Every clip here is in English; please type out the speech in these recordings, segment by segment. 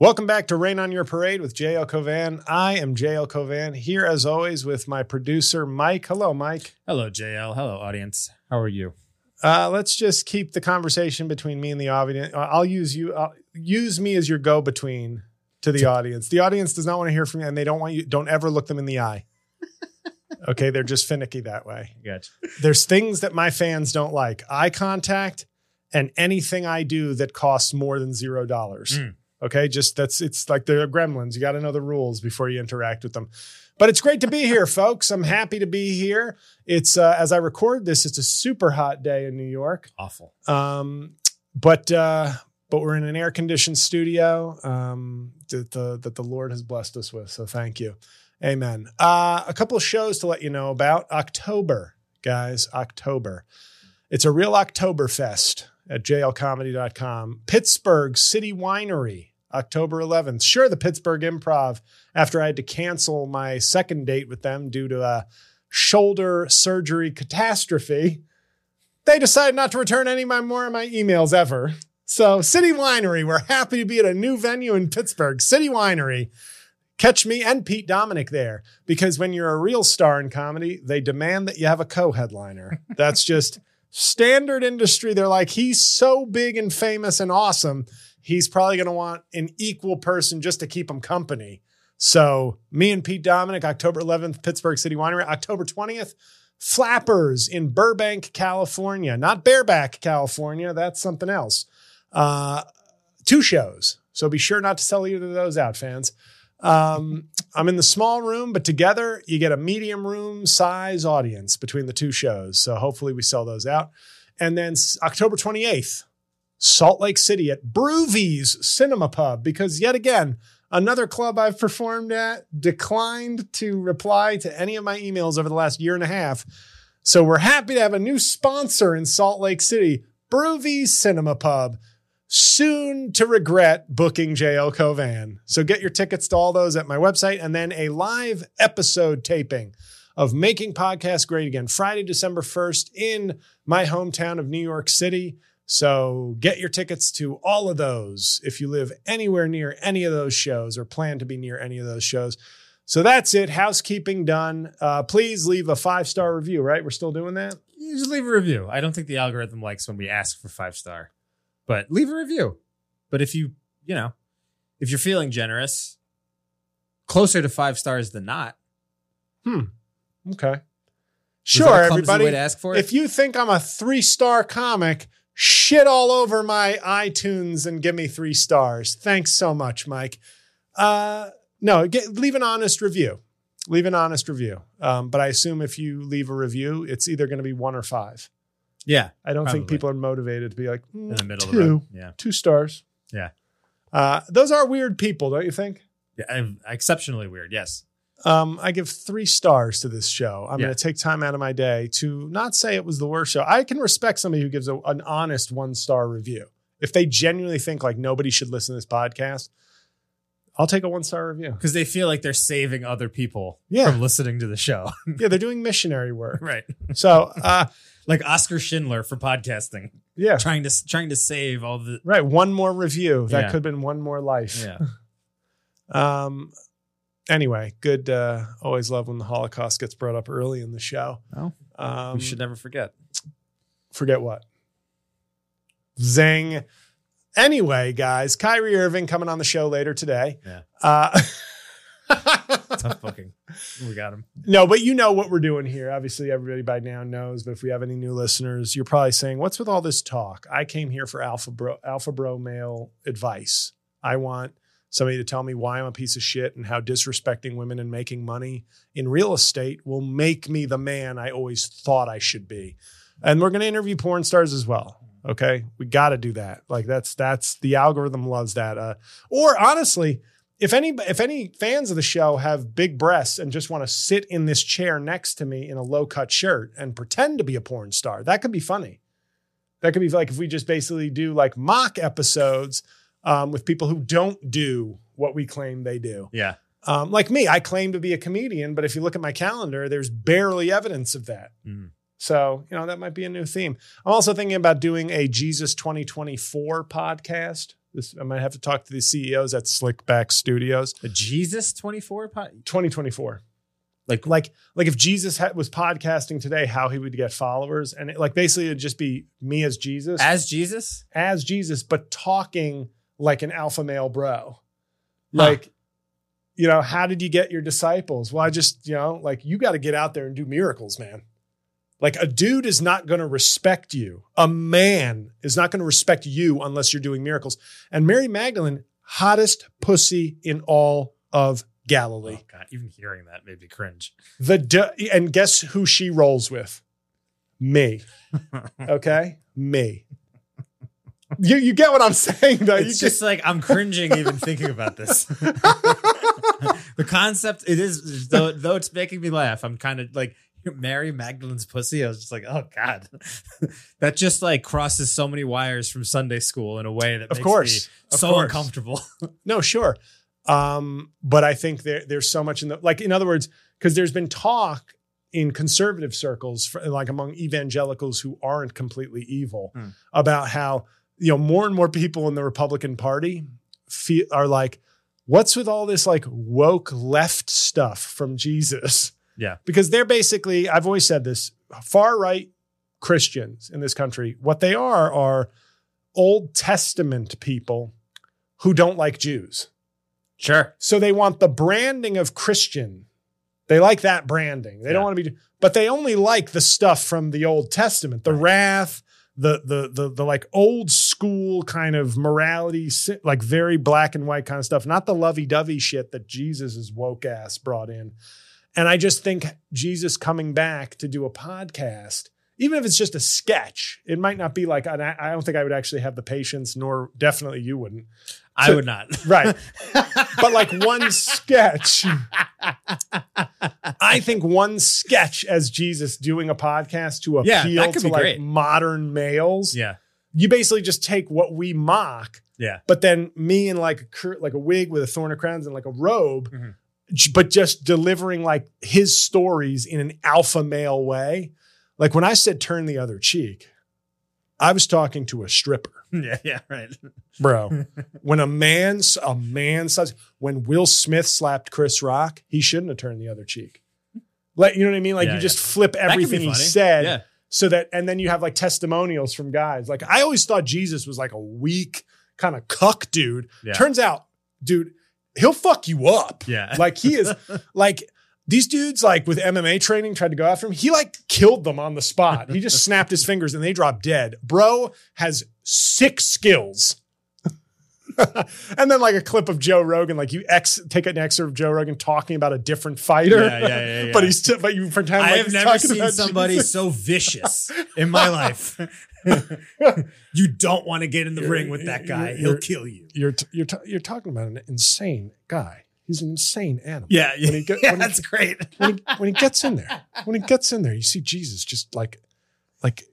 Welcome back to Rain on Your Parade with JL Cauvin. I am JL Cauvin here as always with my producer Mike. Hello, Mike. Hello, JL. Hello, audience. How are you? Uh, let's just keep the conversation between me and the audience. Uh, I'll use you. Uh, use me as your go-between to the audience. The audience does not want to hear from you, and they don't want you. Don't ever look them in the eye. Okay, they're just finicky that way. Gotcha. There's things that my fans don't like: eye contact and anything I do that costs more than zero dollars. Mm. Okay, just that's it's like they're gremlins. You got to know the rules before you interact with them. But it's great to be here, folks. I'm happy to be here. It's uh, as I record this, it's a super hot day in New York. Awful. Um, but uh, but we're in an air conditioned studio um, that the that the Lord has blessed us with. So thank you, Amen. Uh, a couple of shows to let you know about October, guys. October. It's a real Oktoberfest at jlcomedy.com. Pittsburgh City Winery, October 11th. Sure, the Pittsburgh Improv. After I had to cancel my second date with them due to a shoulder surgery catastrophe they decided not to return any more of my emails ever. So, City Winery, we're happy to be at a new venue in Pittsburgh. City Winery. Catch me and Pete Dominick there because when you're a real star in comedy, they demand that you have a co headliner. That's just standard industry. They're like, he's so big and famous and awesome. He's probably going to want an equal person just to keep him company. So, me and Pete Dominick, October 11th, Pittsburgh City Winery, October 20th, Flappers in Burbank, California, not Bareback, California. That's something else. Uh, two shows. So be sure not to sell either of those out, fans. Um, I'm in the small room, but together you get a medium room size audience between the two shows. So hopefully we sell those out. And then October 28th, Salt Lake City at Brewvies Cinema Pub, because yet again, another club I've performed at declined to reply to any of my emails over the last year and a half. So we're happy to have a new sponsor in Salt Lake City, Brewvies Cinema Pub. Soon to regret booking JL Cauvin. So get your tickets to all those at my website and then a live episode taping of Making Podcasts Great Again, Friday, December 1st in my hometown of New York City. So get your tickets to all of those if you live anywhere near any of those shows or plan to be near any of those shows. So that's it. Housekeeping done. Uh, please leave a five star review, right? We're still doing that? You just leave a review. I don't think the algorithm likes when we ask for five star, but leave a review. But if you, you know, if you're feeling generous, closer to five stars than not. Hmm. Okay. Sure, everybody. way to ask for it. If you think I'm a three star comic, shit all over my iTunes and give me three stars. Thanks so much, Mike. Uh, no, get, leave an honest review. Leave an honest review. Um, but I assume if you leave a review, it's either going to be one or five. yeah, I don't think people are motivated to be like in the middle two, of the. Yeah, two stars. Yeah. Uh, those are weird people, don't you think? yeah, exceptionally weird. Yes, Um, I give three stars to this show. I'm Yeah. going to take time out of my day to not say it was the worst show. I can respect somebody who gives a, an honest one star review. If they genuinely think like nobody should listen to this podcast, I'll take a one star review. because they feel like they're saving other people Yeah. from listening to the show. Yeah, they're doing missionary work. right, So, uh, like Oskar Schindler for podcasting, yeah, trying to trying to save all the. right. One more review. That Yeah. could have been one more life. Yeah, Um, anyway, good. Uh, always love when the Holocaust gets brought up early in the show. Oh, Um, we should never forget. forget what? Zing. Anyway, guys, Kyrie Irving coming on the show later today. Yeah. Uh, Tough booking. We got him. no, but you know what we're doing here. Obviously, everybody by now knows. But if we have any new listeners, you're probably saying, "What's with all this talk?" I came here for alpha bro, alpha bro male advice. I want somebody to tell me why I'm a piece of shit and how disrespecting women and making money in real estate will make me the man I always thought I should be. And we're going to interview porn stars as well. Okay, we got to do that. Like that's that's the algorithm loves that. Uh, or honestly, if any if any fans of the show have big breasts and just want to sit in this chair next to me in a low cut shirt and pretend to be a porn star, that could be funny. That could be like if we just basically do like mock episodes um, with people who don't do what we claim they do. Yeah. Um, like me, I claim to be a comedian, but if you look at my calendar, there's barely evidence of that. Mhm. So, you know, that might be a new theme. I'm also thinking about doing a Jesus 2024 podcast This I might have to talk to the CEOs at Slickback Studios. The Jesus 24 pod? 2024. Like- like like if Jesus had, was podcasting today, how he would get followers, and it, like basically it'd just be me as Jesus, As Jesus? as Jesus, but talking like an alpha male bro. Huh. Like, you know, how did you get your disciples? Well, I just, you know, like you got to get out there and do miracles, man. Like a dude is not going to respect you. A man is not going to respect you unless you're doing miracles. And Mary Magdalene, hottest pussy in all of Galilee. Oh, God. Even hearing that made me cringe. The d- and guess who she rolls with? Me. Okay, me. You you get what I'm saying though. you it's get- just like I'm cringing even thinking about this. the concept, it is, though, though it's making me laugh, I'm kind of like, Mary Magdalene's pussy. I was just like, oh God. that just like crosses so many wires from Sunday school in a way that Of makes course. me Of so course. uncomfortable. No, sure. Um, but I think there there's so much in the like in other words, because there's been talk in conservative circles, for, like among evangelicals who aren't completely evil, Hmm. about how you know more and more people in the Republican Party feel are like, what's with all this like woke left stuff from Jesus? Yeah. because they're basically I've always said this far right Christians in this country. What they are are Old Testament people who don't like Jews. Sure. So they want the branding of Christian. They like that branding. They Yeah. don't want to be, but they only like the stuff from the Old Testament, the wrath, the the the the like old school kind of morality, like very black and white kind of stuff, not the lovey dovey shit that Jesus' woke ass brought in. And I just think Jesus coming back to do a podcast, even if it's just a sketch, it might not be like an, I don't think I would actually have the patience, nor definitely you wouldn't. I would not. Right. but like one sketch. I think one sketch as Jesus doing a podcast to appeal could to like great. modern males. yeah. You basically just take what we mock, Yeah. but then me in like a cur- like a wig with a thorn of crowns and like a robe, Mhm. j- but just delivering like his stories in an alpha male way. Like when I said turn the other cheek, I was talking to a stripper Yeah. Yeah. Right. bro. when a man, a man says, when Will Smith slapped Chris Rock, he shouldn't have turned the other cheek. Like, you know what I mean? Like Yeah, you just flip That could be everything he said Yeah. So that, and then you have like testimonials from guys. Like I always thought Jesus was like a weak kind of cuck dude. Yeah. Turns out, dude, he'll fuck you up. Yeah. Like he is like these dudes like with MMA training tried to go after him. He like killed them on the spot. He just snapped his fingers and they dropped dead. Bro has six skills. and then like a clip of Joe Rogan, like you ex take an excerpt of Joe Rogan talking about a different fighter. Yeah, yeah, yeah, yeah. but he's t- but you pretend I like have never seen somebody Jesus. so vicious in my life. you don't want to get in the You're- ring with that guy. He'll kill you. You're t- you're t- you're talking about an insane guy. He's an insane animal. Yeah, When he get- yeah, when he- that's great. when he, when he gets in there, when he gets in there, you see Jesus just like, like,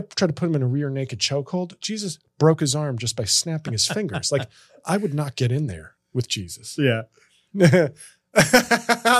guy tried to put him in a rear naked chokehold. Jesus broke his arm just by snapping his fingers. Like, I would not get in there with Jesus. Yeah.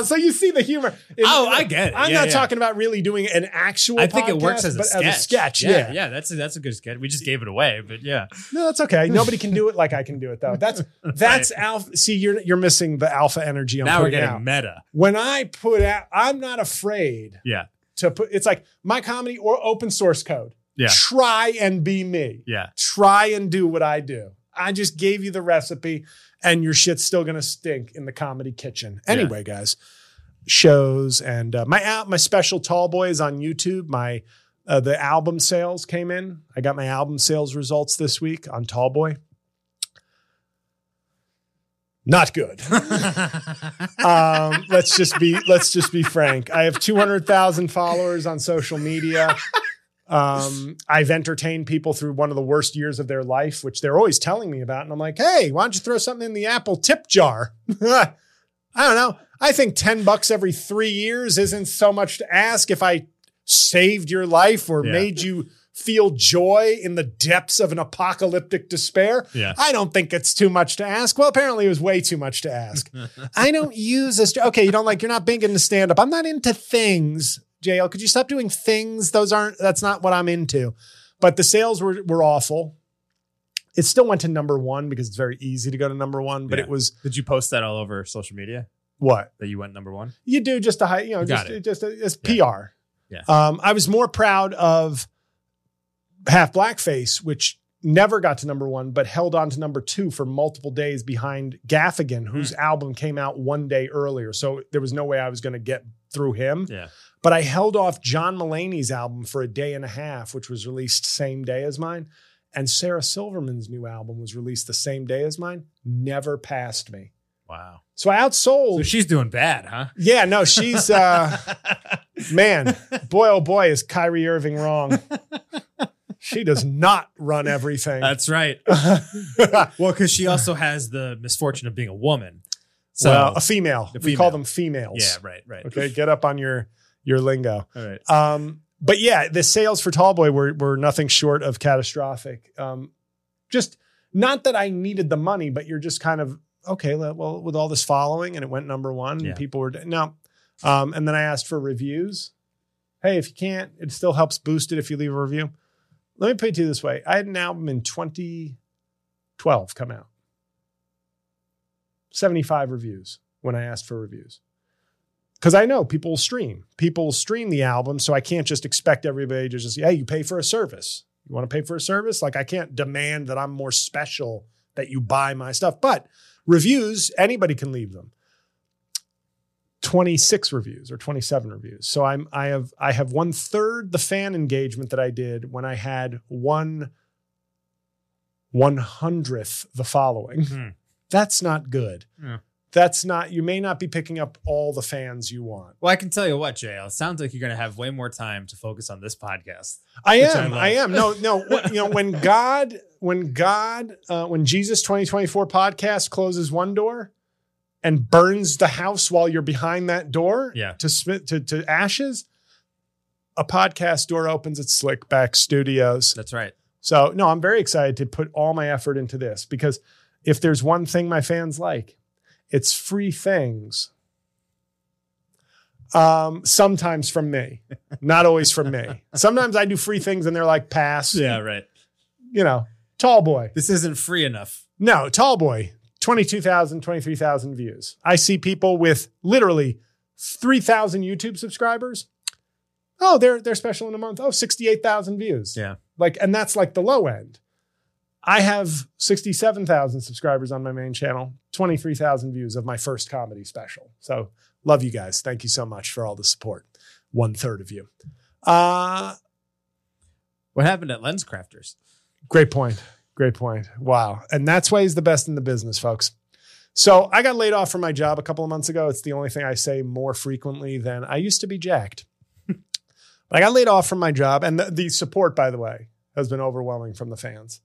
so you see the humor. In- Oh, I get it. I'm Yeah, not yeah. talking about really doing an actual. I think it works as a sketch. As a sketch, yeah, yeah. yeah. That's a, that's a good sketch. We just gave it away, but yeah, No, that's okay. Nobody can do it like I can do it though. That's that's alpha. See, you're you're missing the alpha energy. I'm now we're getting out. meta. When I put out, I'm not afraid Yeah, to put. It's like my comedy or open source code. Yeah, Try and be me. yeah. Try and do what I do. I just gave you the recipe, and your shit's still gonna stink in the comedy kitchen. Anyway, guys, shows and uh, my al- my special Tall Boy is on YouTube. My uh, the album sales came in. I got my album sales results this week on Tall Boy. Not good. um, let's just be let's just be frank. I have two hundred thousand followers on social media. Um, I've entertained people through one of the worst years of their life, which they're always telling me about. And I'm like, hey, why don't you throw something in the Apple tip jar? I don't know. I think 10 bucks every three years isn't so much to ask if I saved your life or Yeah. made you feel joy in the depths of an apocalyptic despair. Yeah. I don't think it's too much to ask. Well, apparently it was way too much to ask. I don't use this. Okay, you don't like, you're not big into stand up. I'm not into things. JL, could you stop doing things? Those aren't, that's not what I'm into. But the sales were, were awful. It still went to number one because it's very easy to go to number one, but Yeah. it was Did you post that all over social media what? that you went number one? You do just to high, you know, You just got just as Yeah. PR. Yeah. Um, I was more proud of Half Blackface, which never got to number one, but held on to number two for multiple days behind Gaffigan, Hmm. whose album came out one day earlier. So there was no way I was going to get through him. Yeah. But I held off John Mulaney's album for a day and a half, which was released same day as mine. And Sarah Silverman's new album was released the same day as mine. Never passed me. Wow. So I outsold. So she's doing bad, huh? yeah, no, she's uh man, boy oh boy, is Kyrie Irving wrong. She does not run everything. That's right. Well, because she also has the misfortune of being a woman. So well, a female. A We call them females. yeah, right, right. Okay, get up on your your lingo. All right. Um, but yeah, the sales for Tallboy were were nothing short of catastrophic. Um, just not that I needed the money, but you're just kind of okay. Well, with all this following, and it went number one, Yeah. and people were no. Um, and then I asked for reviews. Hey, if you can't, it still helps boost it if you leave a review. Let me put it to you this way: I had an album in 2012 come out, 75 reviews when I asked for reviews because I know people will stream. People will stream the album, so I can't just expect everybody to just, say, hey, you pay for a service. You want to pay for a service? Like I can't demand that I'm more special that you buy my stuff. But reviews, anybody can leave them. 26 reviews or 27 reviews. So I'm I have I have one third the fan engagement that I did when I had one one hundredth the following. Hmm. That's not good. Yeah. That's not you may not be picking up all the fans you want. Well, I can tell you what, JL. It sounds like you're going to have way more time to focus on this podcast. I Which I am. I, am. No, no. you know, when God, when God, uh, when Jesus 2024 podcast closes one door and burns the house while you're behind that door Yeah. to, to, to ashes, a podcast door opens at Slickback Studios. That's right. So, no, I'm very excited to put all my effort into this because if there's one thing my fans like, it's free things. Um, sometimes from me, not always from me. Sometimes I do free things and they're like, pass. Yeah, right. You know, tall boy. This isn't free enough. No, tall boy. 22,000, 23,000 views. I see people with literally 3,000 YouTube subscribers. Oh, they're they're special in a month. Oh, 68,000 views. Yeah. Like and that's like the low end. I have 67,000 subscribers on my main channel, 23,000 views of my first comedy special. So, love you guys. Thank you so much for all the support. One third of you. Uh, What happened at Lens Crafters? Great point. Great point. Wow. And that's why he's the best in the business, folks. So I got laid off from my job a couple of months ago. It's the only thing I say more frequently than I used to be jacked. I got laid off from my job. And the, the support, by the way, has been overwhelming from the fans.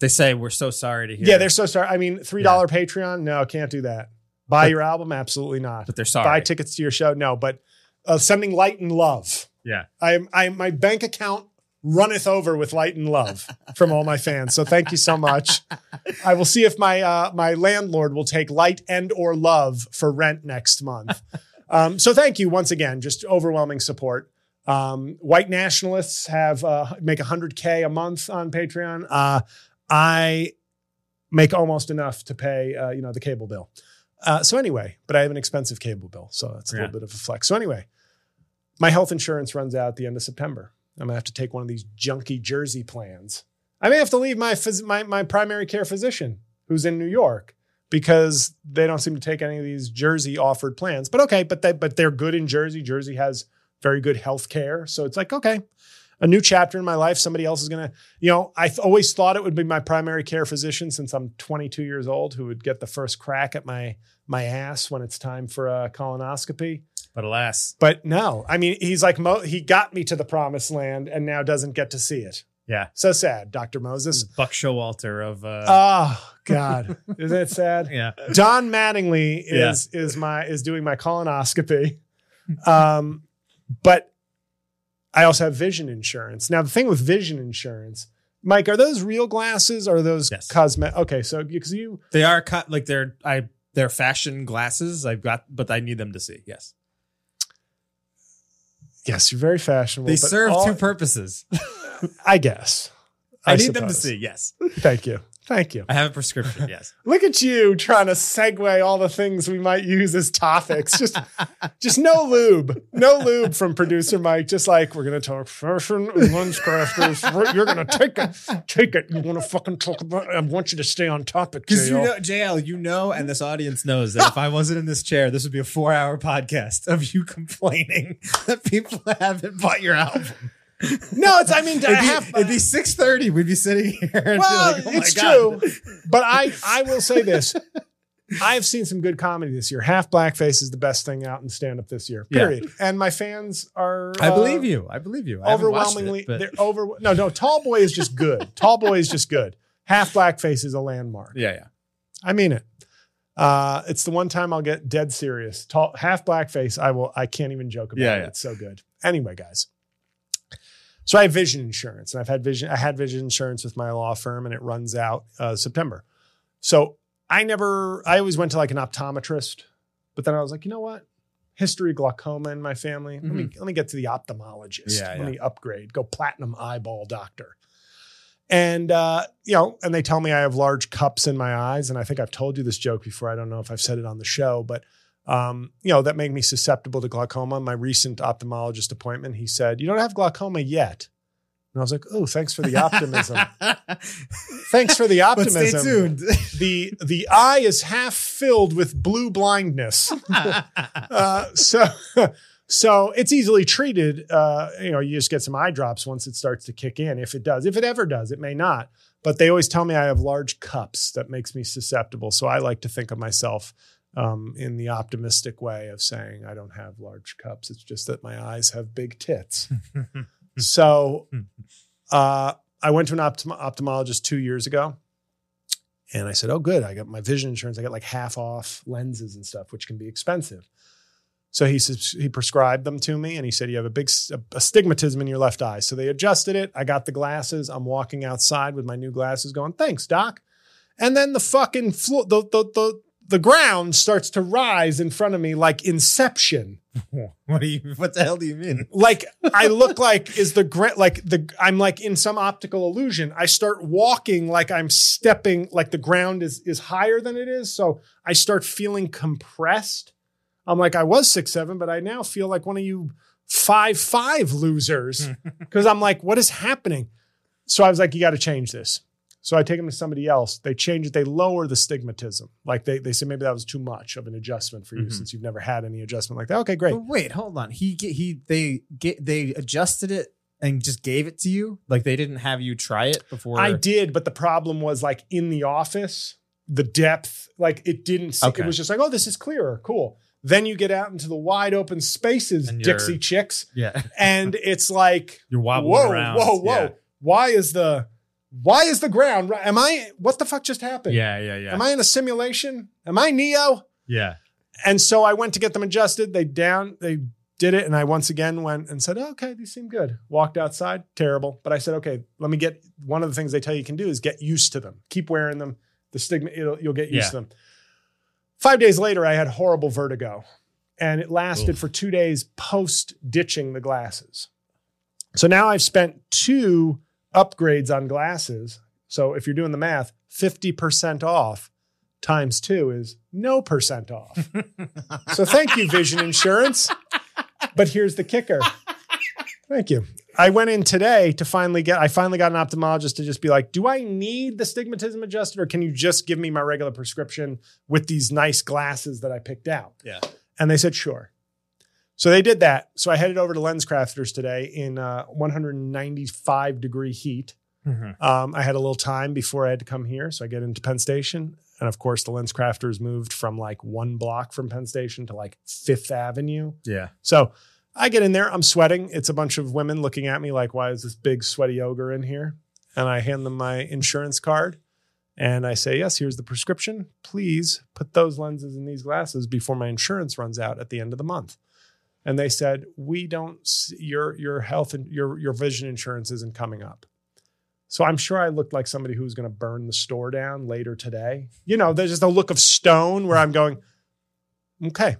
They say we're so sorry to hear. Yeah, they're so sorry. I mean, $3 Patreon? No, can't do that. Buy your album? Absolutely not. but they're sorry. Buy tickets to your show? No, but uh, sending light and love. yeah. I, I, my bank account runneth over with light and love from all my fans. So thank you so much. I will see if my uh, my landlord will take light and or love for rent next month. Um, so thank you once again. Just overwhelming support. Um, white nationalists have uh, make 100k a month on Patreon. Uh, I make almost enough to pay uh, you know the cable bill. Uh, so anyway, but I have an expensive cable bill, so that's a Yeah. little bit of a flex. So anyway, my health insurance runs out at the end of September. I'm gonna have to take one of these junky Jersey plans. I may have to leave my phys- my my primary care physician who's in New York because they don't seem to take any of these Jersey offered plans. But okay, but they but they're good in Jersey. Jersey has very good health care, so it's like okay, a new chapter in my life. Somebody else is gonna, you know, I th- always thought it would be my primary care physician since I'm 22 years old who would get the first crack at my my ass when it's time for a colonoscopy. But alas, But no, I mean, he's like, Mo- he got me to the promised land and now doesn't get to see it. yeah. So sad, Dr. Moses. Buck Showalter of uh, Oh God, isn't it sad? yeah. Don Mattingly is is my is doing my colonoscopy, um, but I also have vision insurance. Now the thing with vision insurance, Mike, are those real glasses or are those Yes. cosmetic? Okay, so because you They are cut like they're I they're fashion glasses. I've got, but I need them to see. Yes, yes, you're very fashionable. they serve all- two purposes. I guess. I, need them to see. Yes, Thank you. Thank you. I have a prescription. Yes. Look at you trying to segue all the things we might use as topics. Just, just no lube, no lube from producer Mike. Just like we're gonna talk fashion and lens crafters. You're gonna take it, take it. You want to fucking talk about? I want you to stay on topic, Because you know, JL, you know, and this audience knows that if I wasn't in this chair, this would be a four-hour podcast of you complaining that people haven't bought your album. No, it's. I mean, It'd be, it'd be six thirty. We'd be sitting here. Well, like, oh my it's God. true, but I, I will say this. I've seen some good comedy this year. Half Blackface is the best thing out in stand up this year. Yeah. Period. And my fans are. I uh, believe you. I believe you. I overwhelmingly it, they're over no no tall boy is just good tall boy is just good half blackface is a landmark yeah, yeah. i mean it uh it's the one time i'll get dead serious tall half blackface i will i can't even joke about Yeah, it yeah. it's so good anyway guys so i have vision insurance and i've had vision i had vision insurance with my law firm and it runs out uh september so i never i always went to like an optometrist but then i was like you know what history glaucoma in my family let me let me get to the ophthalmologist Mm-hmm. Yeah, let yeah. me upgrade go platinum eyeball doctor and uh, you know, and they tell me I have large cups in my eyes, and I think I've told you this joke before. I don't know if I've said it on the show, but um, you know, that make me susceptible to glaucoma. My recent ophthalmologist appointment, he said, "You don't have glaucoma yet," and I was like, "Oh, thanks for the optimism. thanks for the optimism." but optimism." stay tuned. The the eye is half filled with blue blindness. Uh, so so it's easily treated. Uh, you know, you just get some eye drops once it starts to kick in. If it does, if it ever does, it may not. But they always tell me I have large cups that makes me susceptible. So I like to think of myself um, in the optimistic way of saying I don't have large cups. It's just that my eyes have big tits. so uh, I went to an optom- ophthalmologist two years ago. And I said, Oh, good. I got my vision insurance. I got like half off lenses and stuff, which can be expensive. So he he prescribed them to me, and he said you have a big astigmatism in your left eye. So they adjusted it. I got the glasses. I'm walking outside with my new glasses, going, "Thanks, doc." And then the fucking floor, the the the the ground starts to rise in front of me like Inception. what do you? What the hell do you mean? Like I look like is the gra- like the I'm like in some optical illusion. I start walking like I'm stepping like the ground is is higher than it is. So I start feeling compressed. I'm like I was six seven, but I now feel like one of you five five losers because I'm like, what is happening? So I was like, you got to change this. So I take them to somebody else. They change it. They lower the stigmatism. Like they they say maybe that was too much of an adjustment for you Mhm. since you've never had any adjustment like that. Okay, great. But wait, hold on. He he they get they adjusted it and just gave it to you. Like they didn't have you try it before. I did, but the problem was like in the office, the depth, like it didn't. Okay. It was just like, oh, this is clearer, cool. Then you get out into the wide open spaces, Dixie chicks, Yeah, and it's like, you're wobbling whoa, around. whoa, whoa. Yeah. Why is the, why is the ground? Am I? What the fuck just happened? Yeah, yeah, yeah. Am I in a simulation? Am I Neo? yeah. And so I went to get them adjusted. They down, they did it. And I once again went and said, okay, these seem good. Walked outside, terrible. But I said, okay, let me get one of the things they tell you can do is get used to them. Keep wearing them. The stigma, you'll get used Yeah. to them. Five days later, I had horrible vertigo and it lasted Oof. for two days post ditching the glasses. So now I've spent two upgrades on glasses. So if you're doing the math, 50% off times two is no percent off. So thank you, Vision Insurance. But here's the kicker. Thank you. I went in today to finally get, I finally got an ophthalmologist to just be like, do I need the stigmatism adjusted or can you just give me my regular prescription with these nice glasses that I picked out? Yeah. And they said, sure. So they did that. So I headed over to Lens Crafters today in uh, 195 degree heat. Mhm. Um, I had a little time before I had to come here. So I get into Penn Station. And of course, the Lens Crafters moved from like one block from Penn Station to like Fifth Avenue. Yeah. So I get in there, I'm sweating. It's a bunch of women looking at me like, why is this big sweaty ogre in here? And I hand them my insurance card and I say, yes, here's the prescription. Please put those lenses in these glasses before my insurance runs out at the end of the month. And they said, we don't, your, your health and your, your vision insurance isn't coming up. So I'm sure I looked like somebody who's going to burn the store down later today. You know, there's just a look of stone where I'm going, okay,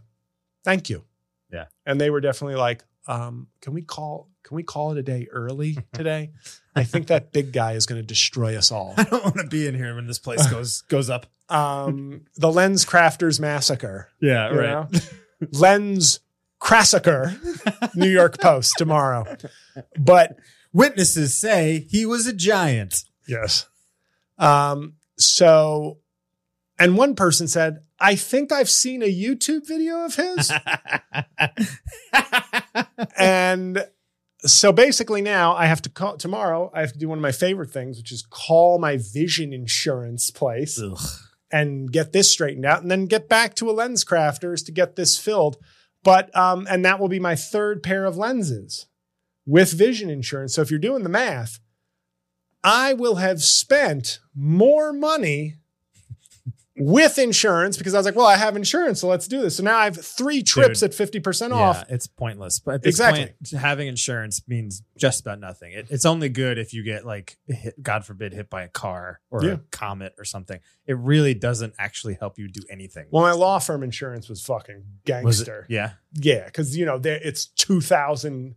thank you. Yeah. And they were definitely like, um, can we call can we call it a day early today? I think that big guy is going to destroy us all. I don't want to be in here when this place goes goes up. Um, the Lens Crafters Massacre. Yeah, know? Lens Crassacre, New York Post tomorrow. But Witnesses say he was a giant. yes. Um, so, and one person said, I think I've seen a YouTube video of his. and so basically now I have to call tomorrow. I have to do one of my favorite things, which is call my vision insurance place Ugh. and get this straightened out and then get back to a lens crafters to get this filled. But, um, and that will be my third pair of lenses with vision insurance. So if you're doing the math, I will have spent more money with insurance because I was like, well, I have insurance, so let's do this. So now I have three trips at 50% off. Yeah, it's pointless. But Exactly. point, having insurance means just about nothing. It, it's only good if you get like, hit, God forbid, hit by a car or Yeah. a comet or something. It really doesn't actually help you do anything. Well, my law firm insurance was fucking Was gangster. Yeah. Yeah, because you know there it's two thousand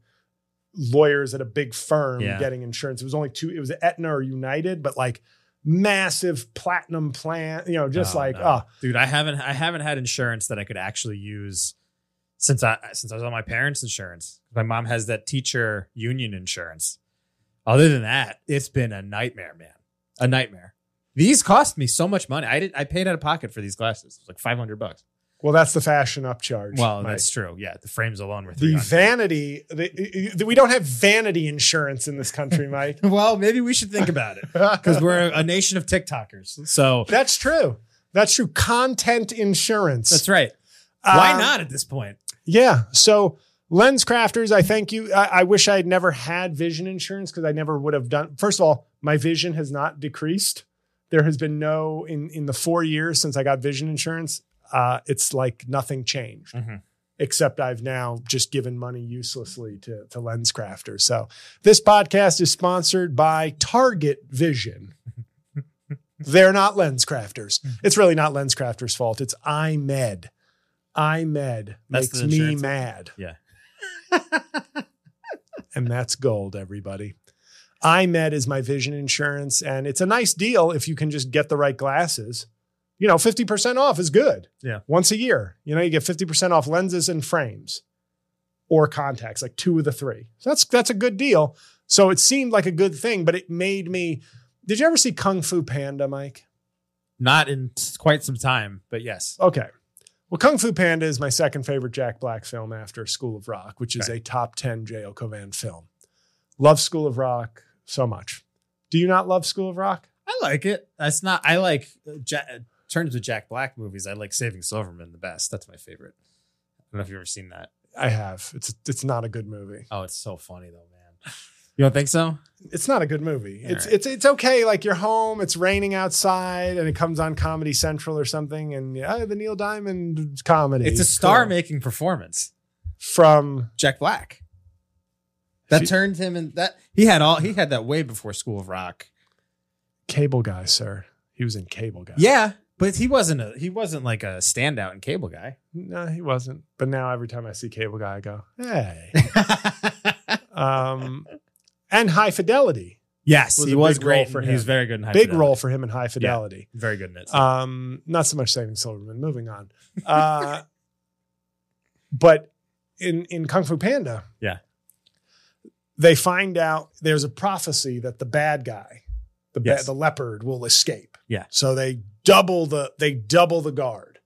lawyers at a big firm Yeah. getting insurance. It was only two. It was Aetna or United, but like massive platinum plan. You know, just Oh, like no. oh, dude, I haven't I haven't had insurance that I could actually use since I since I was on my parents' insurance. My mom has that teacher union insurance. Other than that, it's been a nightmare, man. A nightmare. These cost me so much money. I did I paid out of pocket for these glasses. It was like 500 bucks. Well, that's the fashion upcharge. Well, Mike. that's true. Yeah, the frames alone were the vanity. The, the- we don't have vanity insurance in this country, Mike. well, maybe we should think about it because we're a nation of TikTokers. So that's true. That's true. Content insurance. that's right. Why Um, not at this point? Yeah. So lens crafters, I thank you. I, I wish I had never had vision insurance because I never would have done. First of all, my vision has not decreased. There has been no in in the four years since I got vision insurance. Uh, it's like nothing changed, Mhm. except I've now just given money uselessly to to lens crafters. So this podcast is sponsored by Target Vision. They're not lens crafters. It's really not lens crafters' fault. It's EyeMed. EyeMed That's makes me mad. Yeah. and that's gold, everybody. EyeMed is my vision insurance, and it's a nice deal if you can just get the right glasses. You know, 50% off is good. Yeah. Once a year. You know, you get 50% off lenses and frames or contacts, like two of the three. So that's that's a good deal. So it seemed like a good thing, but it made me. Did you ever see Kung Fu Panda, Mike? Not in quite some time, but yes. Okay. Well, Kung Fu Panda is my second favorite Jack Black film after School of Rock, which is Okay. a top 10 J.L. Cauvin film. Love School of Rock so much. Do you not love School of Rock? I like it. That's not. I like uh, terms of Jack Black movies. I like Saving Silverman the best. That's my favorite. I don't know if you've ever seen that. I have. It's it's not a good movie. Oh, it's so funny though, man. You don't think so? It's not a good movie. All It's right. it's it's okay. Like you're home, it's raining outside, and it comes on Comedy Central or something, and yeah, the Neil Diamond comedy. It's a star-making performance. from Jack Black. That She- turned him in that he had all he had that way before School of Rock. Cable Guy, sir. He was in Cable Guy. Yeah, but he wasn't a he wasn't like a standout in Cable Guy. No, he wasn't. But now every time I see Cable Guy, I go, hey. um, and High Fidelity. yes, Was he was great. for him. He was very good in High Big Fidelity. role for him in High Fidelity. Very good in it. Um, not so much Saving Silverman. Moving on. Uh, but in in Kung Fu Panda, Yeah. they find out there's a prophecy that the bad guy, the ba- the leopard, will escape. Yeah. So they double the they double the guard,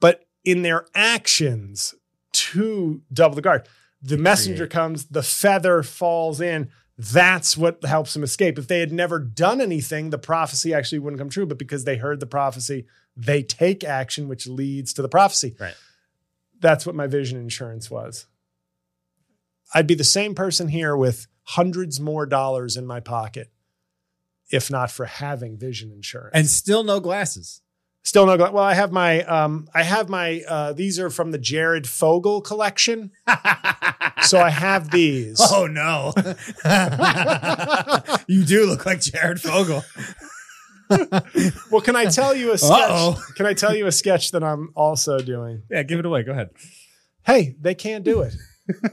but in their actions to double the guard, the messenger comes, the feather falls in. That's what helps them escape. If they had never done anything, the prophecy actually wouldn't come true. But because they heard the prophecy, they take action, which leads to the prophecy. Right. That's what my vision insurance was. I'd be the same person here with hundreds more dollars in my pocket if not for having vision insurance. and still no glasses. Still no. gla- Well, I have my. Um, I have my. Uh, these are from the Jared Fogle collection, so I have these. oh no, you do look like Jared Fogle. Well, can I tell you a sketch? Uh-oh. Can I tell you a sketch that I'm also doing? Yeah, give it away. Go ahead. Hey, they can't do it.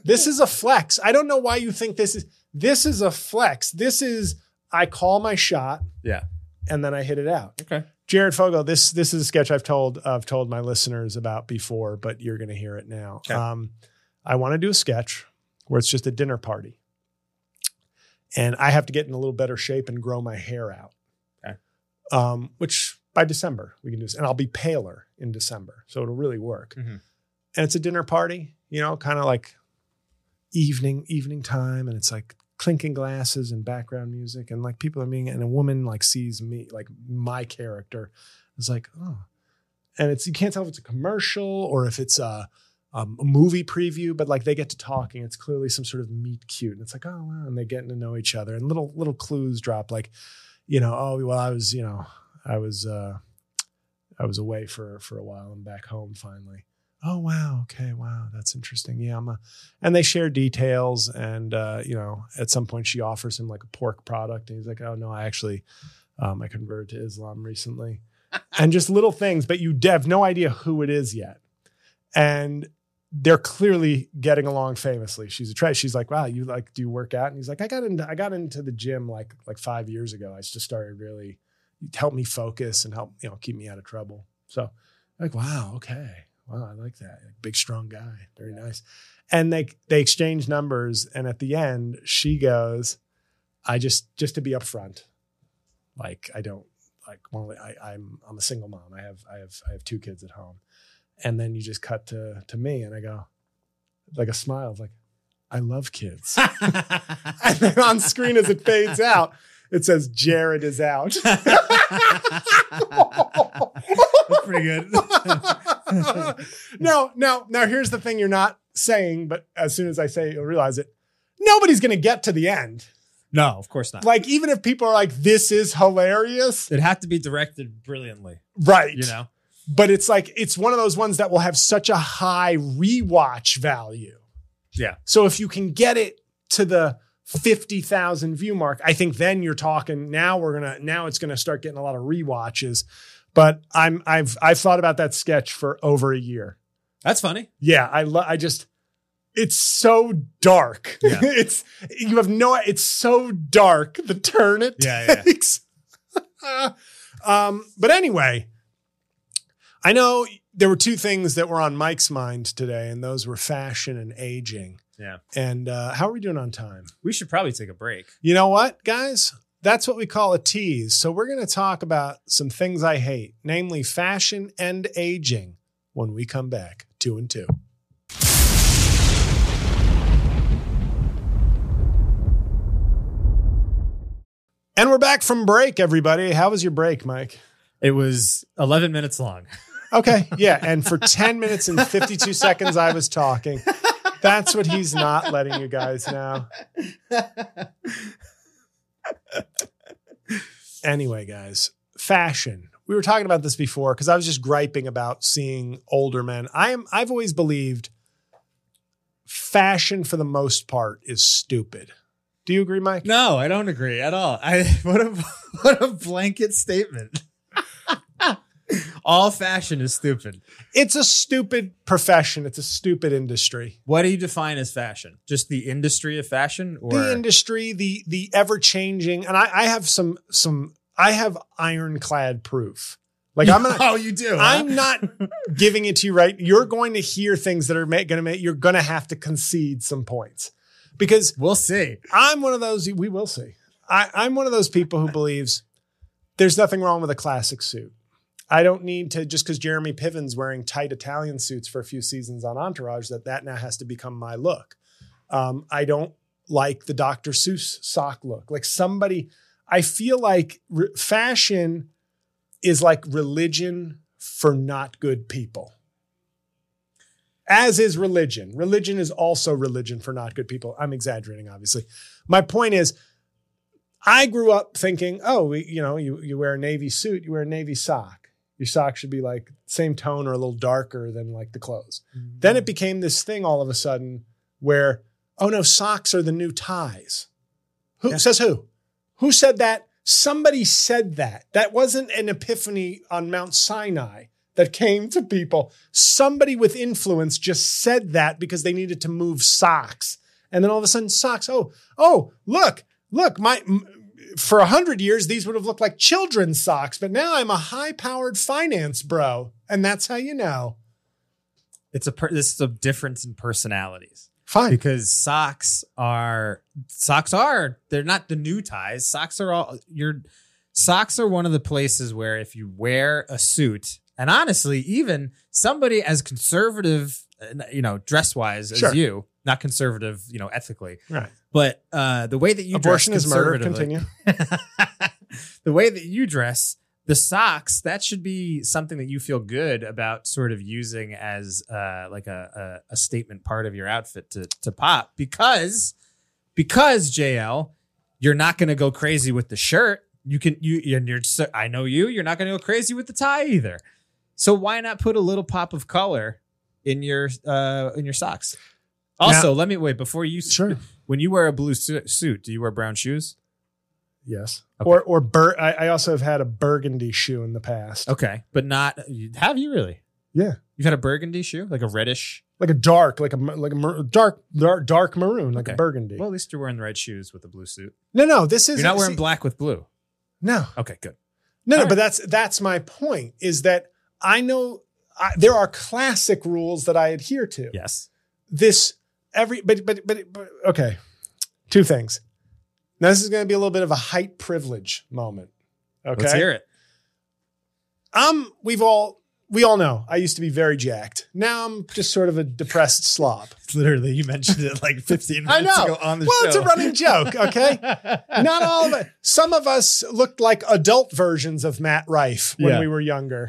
this is a flex. I don't know why you think this is this is a flex. This is I call my shot Yeah. and then I hit it out. Okay. Jared Fogle, this this is a sketch I've told I've told my listeners about before, but you're going to hear it now. Okay. Um, I want to do a sketch where it's just a dinner party, and I have to get in a little better shape and grow my hair out. Okay. Um, which by December we can do this, and I'll be paler in December, so it'll really work. Mhm. And it's a dinner party, you know, kind of like evening evening time, and it's like clinking glasses and background music and like people are being and a woman like sees me like my character. Is like oh. And it's you can't tell if it's a commercial or if it's a, um, a movie preview but like they get to talking. It's clearly some sort of meet cute. And it's like oh wow. And they're getting to know each other. And little little clues drop like you know oh well i was you know i was uh i was away for for a while i'm back home finally oh wow. Okay. Wow. That's interesting. Yeah a and they share details and uh, you know at some point she offers him like a pork product and he's like oh no i actually um, i converted to islam recently. And just little things but you have no idea who it is yet. And they're clearly getting along famously. She's a try she's like wow you like do you work out? And he's like i got into i got into the gym like like five years ago. I just started really help me focus and help you know keep me out of trouble. So like wow. Okay wow i like that big strong guy very nice. And they they exchange numbers and at the end she goes i just just to be upfront like i don't like well I, i'm i'm a single mom. I have i have i have two kids at home. And then you just cut to to me and i go like a smile of like i love kids. And then on screen as it fades out it says jared is out. That's pretty good. no, no, now here's the thing you're not saying, but as soon as I say it, you'll realize it. Nobody's going to get to the end. no, of course not. Like, even if people are like, this is hilarious, It had to be directed brilliantly, right? you know? But it's like, it's one of those ones that will have such a high rewatch value. Yeah. So if you can get it to the 50,000 view mark, I think then you're talking, now we're going to, now it's going to start getting a lot of rewatches. But I'm, I've, I've thought about that sketch for over a year. That's funny. Yeah, I love. I just, it's so dark. Yeah. it's you have no. It's so dark. The turn it Yeah, yeah. takes. um, but anyway, I know there were two things that were on Mike's mind today, and those were fashion and aging. Yeah. And uh, how are we doing on time? We should probably take a break. You know what, guys? That's what we call a tease. So we're going to talk about some things I hate, namely fashion and aging, when we come back. Two and two. And we're back from break, everybody. How was your break, Mike? It was 11 minutes long. Okay. Yeah. And for 10 minutes and 52 seconds, I was talking. That's what he's not letting you guys know. Anyway, guys, fashion. We were talking about this before because I was just griping about seeing older men. I am I've always believed fashion for the most part is stupid. Do you agree, Mike? No, I don't agree at all. I what a what a blanket statement. all fashion is stupid. It's a stupid profession. It's a stupid industry. What do you define as fashion? Just the industry of fashion or the industry, the the ever changing, and I, I have some some I have ironclad proof. Like I'm gonna Oh, you do. huh? I'm not giving it to you right. You're going to hear things that are going to make you're going to have to concede some points because we'll see. I'm one of those. We will see. I, I'm one of those people who believes there's nothing wrong with a classic suit. I don't need to just because Jeremy Piven's wearing tight Italian suits for a few seasons on Entourage that that now has to become my look. Um, I don't like the Dr. Seuss sock look. Like somebody, I feel like re- fashion is like religion for not good people. As is religion. Religion is also religion for not good people. I'm exaggerating, obviously. My point is, I grew up thinking, oh, you know, you, you wear a navy suit, you wear a navy sock. Your socks should be like same tone or a little darker than like the clothes. Mm-hmm. Then it became this thing all of a sudden where, oh no, socks are the new ties. Who Yeah. says who? Who said that? Somebody said that. That wasn't an epiphany on Mount Sinai. that came to people. Somebody with influence just said that because they needed to move socks. And then all of a sudden, socks, oh, oh, look, look, my for a hundred years, these would have looked like children's socks, but now I'm a high-powered finance bro. And that's how you know. It's a per- this is a difference in personalities Fine. because socks are socks are they're not the new ties. Socks are all your socks are one of the places where if you wear a suit and honestly even somebody as conservative you know dress wise as Sure. you not conservative you know ethically Right. but uh the way that you Abortion dress is murder. Continue. the way that you dress, the socks, that should be something that you feel good about sort of using as uh, like a, a, a statement part of your outfit to, to pop because because JL, you're not going to go crazy with the shirt. You can you and you're I know you, you're not going to go crazy with the tie either. So why not put a little pop of color in your uh in your socks? Also, let me wait before you Sure. when you wear a blue su- suit, do you wear brown shoes? Yes. Okay. Or or bur- I, I also have had a burgundy shoe in the past. Okay, but not have you really? Yeah. You've had a burgundy shoe, like a reddish. Like a dark, like a like a mar- dark dark dark maroon, like Okay. a burgundy. Well, at least you're wearing the right shoes with a blue suit. no, no, this is You're not wearing see- black with blue. No, Okay, good. no, no. All But that's that's my point. Is that I know I, there are classic rules that I adhere to. Yes. This every but but but, but okay. Two things. Now this is going to be a little bit of a height privilege moment. Okay. Let's hear it. Um, we've all we all know I used to be very jacked. Now I'm just sort of a depressed slob. Literally, you mentioned it like 15 I know. on the show. well, it's a running joke, okay? Not all of it. Some of us looked like adult versions of Matt Rife when Yeah. we were younger.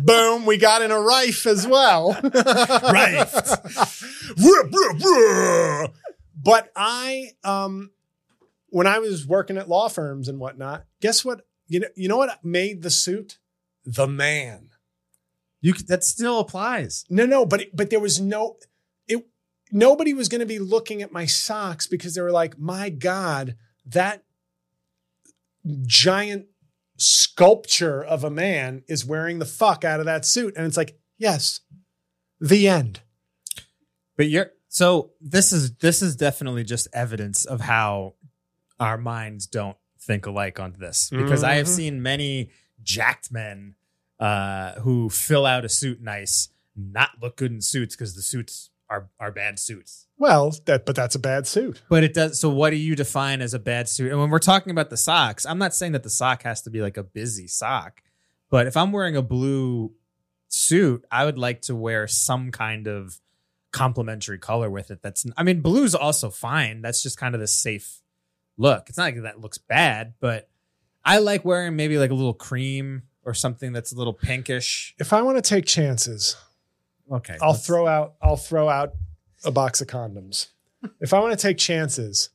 Boom, we got in a Rife as well. Rife. but I um when I was working at law firms and whatnot, guess what? You know, you know what made the suit? The man. You that still applies. No, no, but but there was no it nobody was going to be looking at my socks because they were like, "My god, that giant sculpture of a man is wearing the fuck out of that suit." And it's like, "Yes. The end." But you're so this is this is definitely just evidence of how our minds don't think alike on this because I have Mhm. seen many jacked men uh, who fill out a suit nice not look good in suits because the suits are are bad suits. Well, that but that's a bad suit. But it does. So, what do you define as a bad suit? And when we're talking about the socks, I'm not saying that the sock has to be like a busy sock, but if I'm wearing a blue suit, I would like to wear some kind of complementary color with it. That's, I mean, blue's also fine. That's just kind of the safe look. It's not like that looks bad, but I like wearing maybe like a little cream or something that's a little pinkish. If I want to take chances, Okay, I'll let's- throw out I'll throw out a box of condoms. if I want to take chances,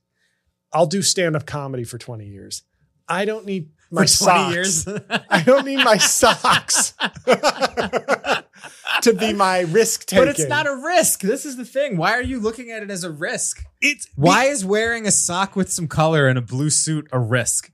I'll do stand-up comedy for 20 years. I don't need my for 20 socks. years. I don't need my socks to be my risk taking. But it's not a risk. This is the thing. Why are you looking at it as a risk? It's Why is wearing a sock with some color and a blue suit a risk?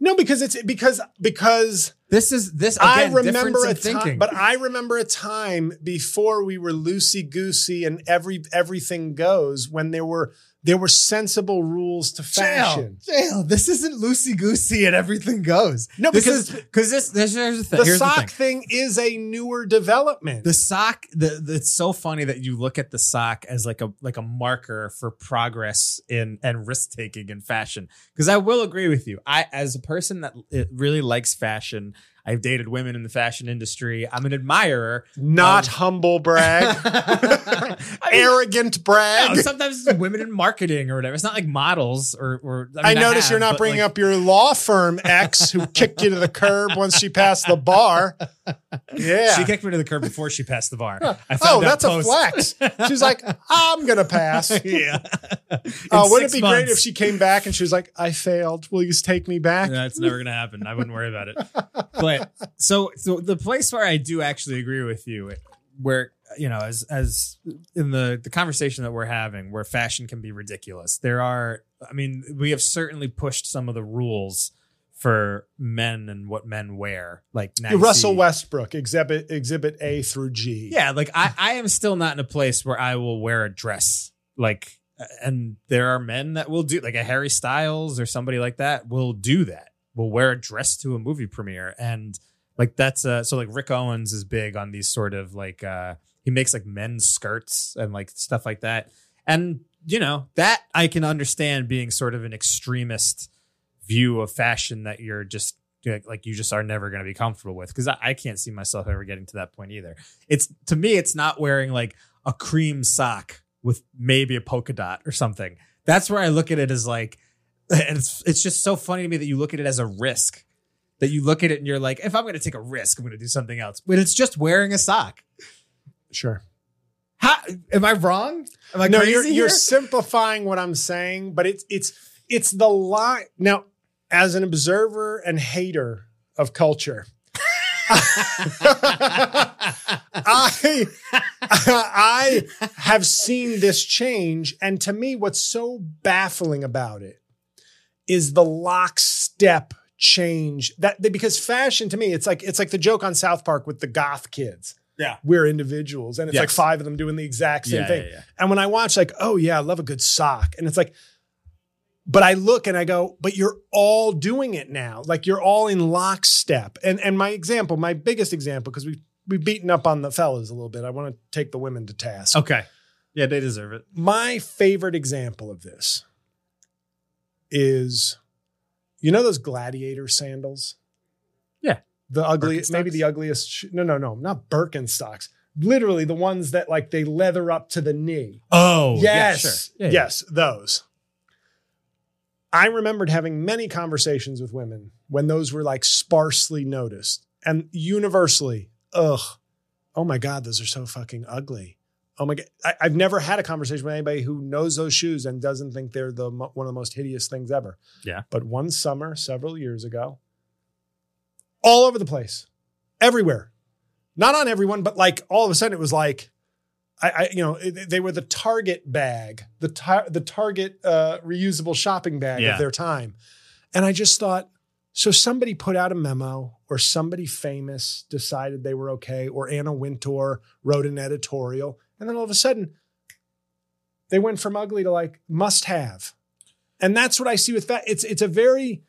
no because it's because because This is this. Again, I remember a time, but I remember a time before we were loosey goosey and every everything goes when there were there were sensible rules to fashion. JL, JL. This isn't loosey goosey and everything goes. No, this because because this. this here's the thing. The here's the sock thing. thing is a newer development. The sock. The, the it's so funny that you look at the sock as like a like a marker for progress in and risk taking in fashion. Because I will agree with you. I as a person that really likes fashion. I've dated women in the fashion industry. I'm an admirer. Not Um, humble brag, I mean, arrogant brag. no, sometimes it's women in marketing or whatever. It's not like models or. or I, mean, notice have, you're not bringing like, up your law firm ex who kicked you to the curb once she passed the bar. Yeah. She kicked me to the curb before she passed the bar. I oh, that's a flex. She's like, I'm gonna pass. yeah. Oh, In wouldn't it be great if she came back and she was like, I failed. Will you just take me back? That's never gonna happen. I wouldn't worry about it. But so so the place where I do actually agree with you, where you know, as as in the the conversation that we're having, where fashion can be ridiculous. There are, I mean, we have certainly pushed some of the rules for men and what men wear. Like now Russell Westbrook, exhibit exhibit A through G. Yeah, like I, I am still not in a place where I will wear a dress. Like, and there are men that will do like a Harry Styles or somebody like that will do that. Will wear a dress to a movie premiere, and like that's uh so like Rick Owens is big on these sort of like uh he makes like men's skirts and like stuff like that, and you know that I can understand being sort of an extremist view of fashion that you're just like, you just are never going to be comfortable with because I, I can't see myself ever getting to that point either. It's to me, it's not wearing like a cream sock with maybe a polka dot or something. That's where I look at it as like, and it's it's just so funny to me that you look at it as a risk. That you look at it and you're like, if I'm going to take a risk, I'm going to do something else. But it's just wearing a sock. Sure. How am I wrong? Am I no, crazy you're, you're simplifying what I'm saying, but it's it's it's the line. Now, as an observer and hater of culture, I I have seen this change, and to me, what's so baffling about it is the lockstep change that because fashion to me, it's like it's like the joke on South Park with the goth kids. Yeah. we're individuals, and it's Yes. like five of them doing the exact same Yeah, thing. yeah, yeah. And when I watch, like, oh yeah, I love a good sock, and it's like. But I look and I go, but you're all doing it now. Like you're all in lockstep. And and my example, my biggest example, because we we've beaten up on the fellas a little bit. I want to take the women to task. Okay. Yeah, they deserve it. My favorite example of this is you know those gladiator sandals? Yeah. The ugly, maybe the ugliest. sh- No, no, no, not Birkenstocks. Literally the ones that like they leather up to the knee. Oh, yes. Yeah, yeah. Yes, those. I remembered having many conversations with women when those were like sparsely noticed and universally, ugh, oh my God, those are so fucking ugly. Oh my God. I, I've never had a conversation with anybody who knows those shoes and doesn't think they're the one of the most hideous things ever. Yeah. But one summer, several years ago, all over the place, everywhere. Not on everyone, but like all of a sudden it was like, I, I you know, it- they were the Target bag, the tar- the Target uh, reusable shopping bag Yeah. of their time, and I just thought, so somebody put out a memo, or somebody famous decided they were okay, or Anna Wintour wrote an editorial, and then all of a sudden, they went from ugly to like must have, and that's what I see with that. It's it's a very,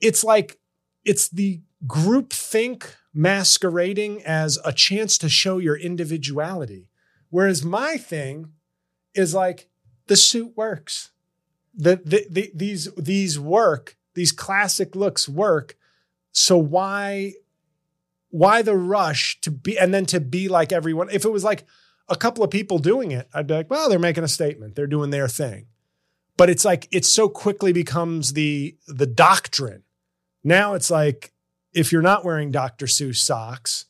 it's like it's the group think masquerading as a chance to show your individuality. Whereas my thing is like the suit works. The, the, the these these work, these classic looks work. So why why the rush to be and then to be like everyone? If it was like a couple of people doing it, I'd be like, well, they're making a statement. They're doing their thing. But it's like it so quickly becomes the the doctrine. Now it's like if you're not wearing Dr. Seuss socks,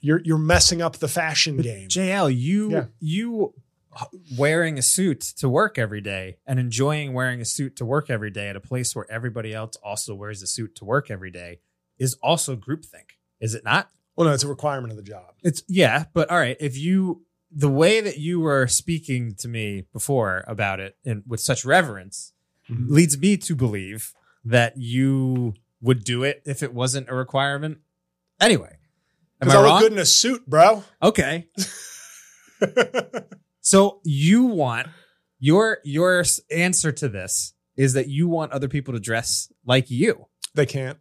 you're you're messing up the fashion game. JL, you Yeah. you wearing a suit to work every day and enjoying wearing a suit to work every day at a place where everybody else also wears a suit to work every day is also groupthink. Is it not? Well, no, it's a requirement of the job. It's yeah, but all right, if you the way that you were speaking to me before about it and with such reverence Mhm. leads me to believe that you would do it if it wasn't a requirement. Anyway, am I I look wrong? good in a suit, bro. Okay, So you want your your answer to this is that you want other people to dress like you. they can't.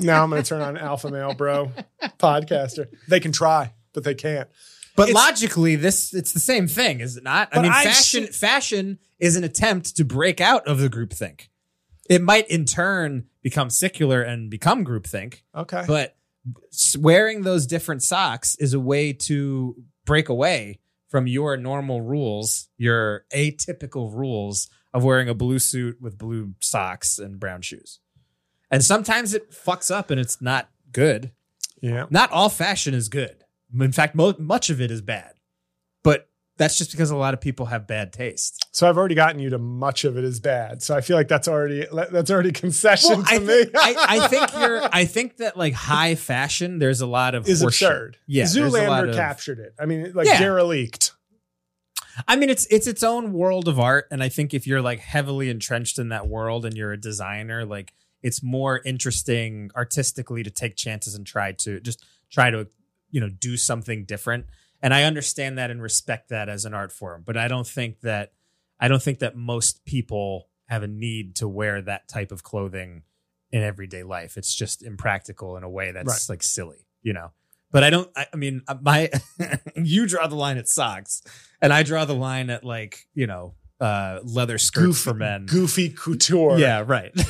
Now I'm going to turn on Alpha Male Bro podcaster. They can try, but they can't. But It's- logically, this it's the same thing, is it not? I mean, I've fashion seen- fashion is an attempt to break out of the groupthink. It might in turn become secular and become groupthink, Okay. but wearing those different socks is a way to break away from your normal rules, your atypical rules of wearing a blue suit with blue socks and brown shoes. And sometimes it fucks up and it's not good. yeah. Not all fashion is good. In fact, mo- much of it is bad. But that's just because a lot of people have bad taste. So I've already gotten you to much of it is bad. So I feel like that's already that's already concession I, to thi- me. I, I think you're. I think that like high fashion, there's a lot of is absurd. Yeah, Zoolander of- captured it. I mean, like Yeah. derelict. I mean, it's it's its own world of art, and I think if you're like heavily entrenched in that world and you're a designer, like it's more interesting artistically to take chances and try to just try to you know do something different. And I understand that and respect that as an art form, but I don't think that I don't think that most people have a need to wear that type of clothing in everyday life. It's just impractical in a way that's Right. like silly, you know. But I don't. I, I mean, my you draw the line at socks, and I draw the line at like you know uh leather skirts Goofy, for men. goofy couture. Yeah, right.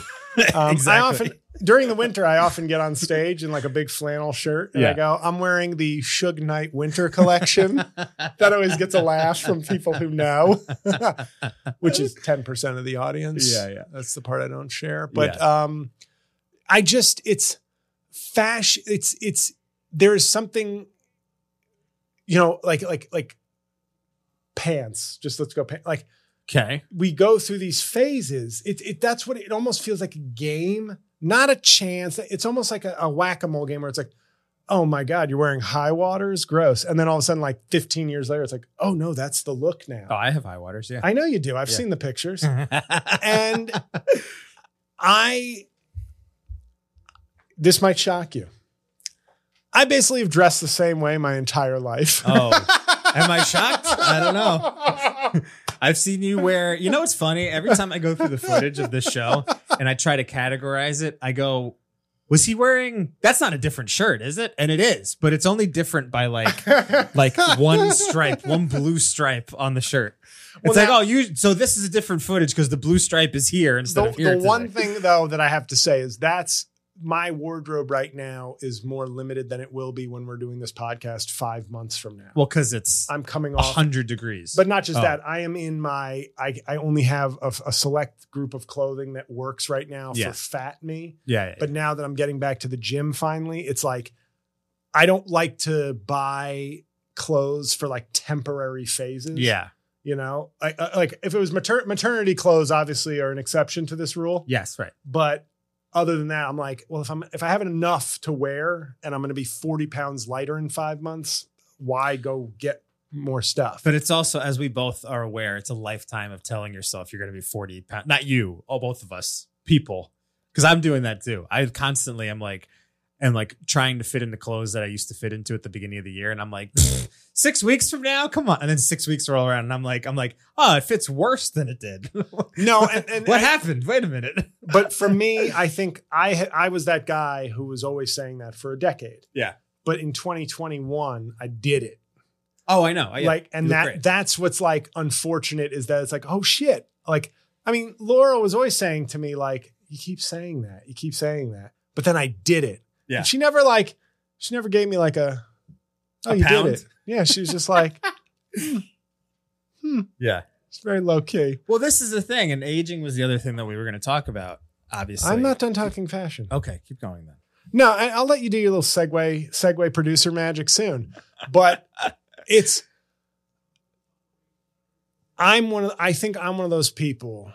Um, exactly. I often during the winter, I often get on stage in like a big flannel shirt, and I go, "I'm wearing the Suge Knight winter collection." that always gets a laugh from people who know, which is ten percent of the audience. Yeah, yeah. that's the part I don't share. But um, I just it's fashion. It's it's there is something, you know, like like like pants. Just let's go pa- like okay. we go through these phases. It, it that's what it almost feels like a game, not a chance. It's almost like a, a whack a mole game where it's like, oh my god, you're wearing high waters, gross, and then all of a sudden, like 15 years later, it's like, oh no, that's the look now. Oh, I have high waters. Yeah. I know you do. I've Yeah. seen the pictures, and I. This might shock you. I basically have dressed the same way my entire life. oh, am I shocked? I don't know. I've seen you wear. You know what's funny? Every time I go through the footage of this show and I try to categorize it, I go, "Was he wearing? That's not a different shirt, is it?" And it is, but it's only different by like like one stripe, one blue stripe on the shirt. It's Well, like, now- oh, you. So this is a different footage because the blue stripe is here instead the, of here. the one thing though that I have to say is that's my wardrobe right now is more limited than it will be when we're doing this podcast five months from now. Well, because it's I'm coming off, hundred degrees. but not just Oh. that. I am in my. I I only have a, a select group of clothing that works right now Yeah. for fat me. yeah, yeah, But now that I'm getting back to the gym finally, it's like I don't like to buy clothes for like temporary phases. yeah, you know, I, I, like if it was mater- maternity clothes, obviously are an exception to this rule yes, right. but other than that i'm like well if i'm if i have enough to wear and i'm going to be 40 pounds lighter in five months why go get more stuff But it's also, as we both are aware, it's a lifetime of telling yourself you're going to be 40 pounds. Not you, all both of us, people. Because I'm doing that too. I constantly am like, am like trying to fit into clothes that I used to fit into at the beginning of the year. And I'm like, six weeks from now, come on. And then six weeks roll around and I'm like, I'm like, oh, it fits worse than it did. no and, and what and- happened? Wait a minute. but for me i think i i was that guy who was always saying that for a decade Yeah. but in 2021 i did it Oh, I know. I, like and that great. that's what's like unfortunate is that it's like oh shit like i mean laura was always saying to me like you keep saying that you keep saying that but then i did it Yeah. And she never like she never gave me like a oh A you pound? did it yeah she was just like hmm. yeah. it's very low key Well, this is the thing. And aging was the other thing that we were going to talk about, obviously. i'm not done talking fashion Okay, keep going then. no I, i'll let you do your little segue segue producer magic soon but it's i'm one of i think i'm one of those people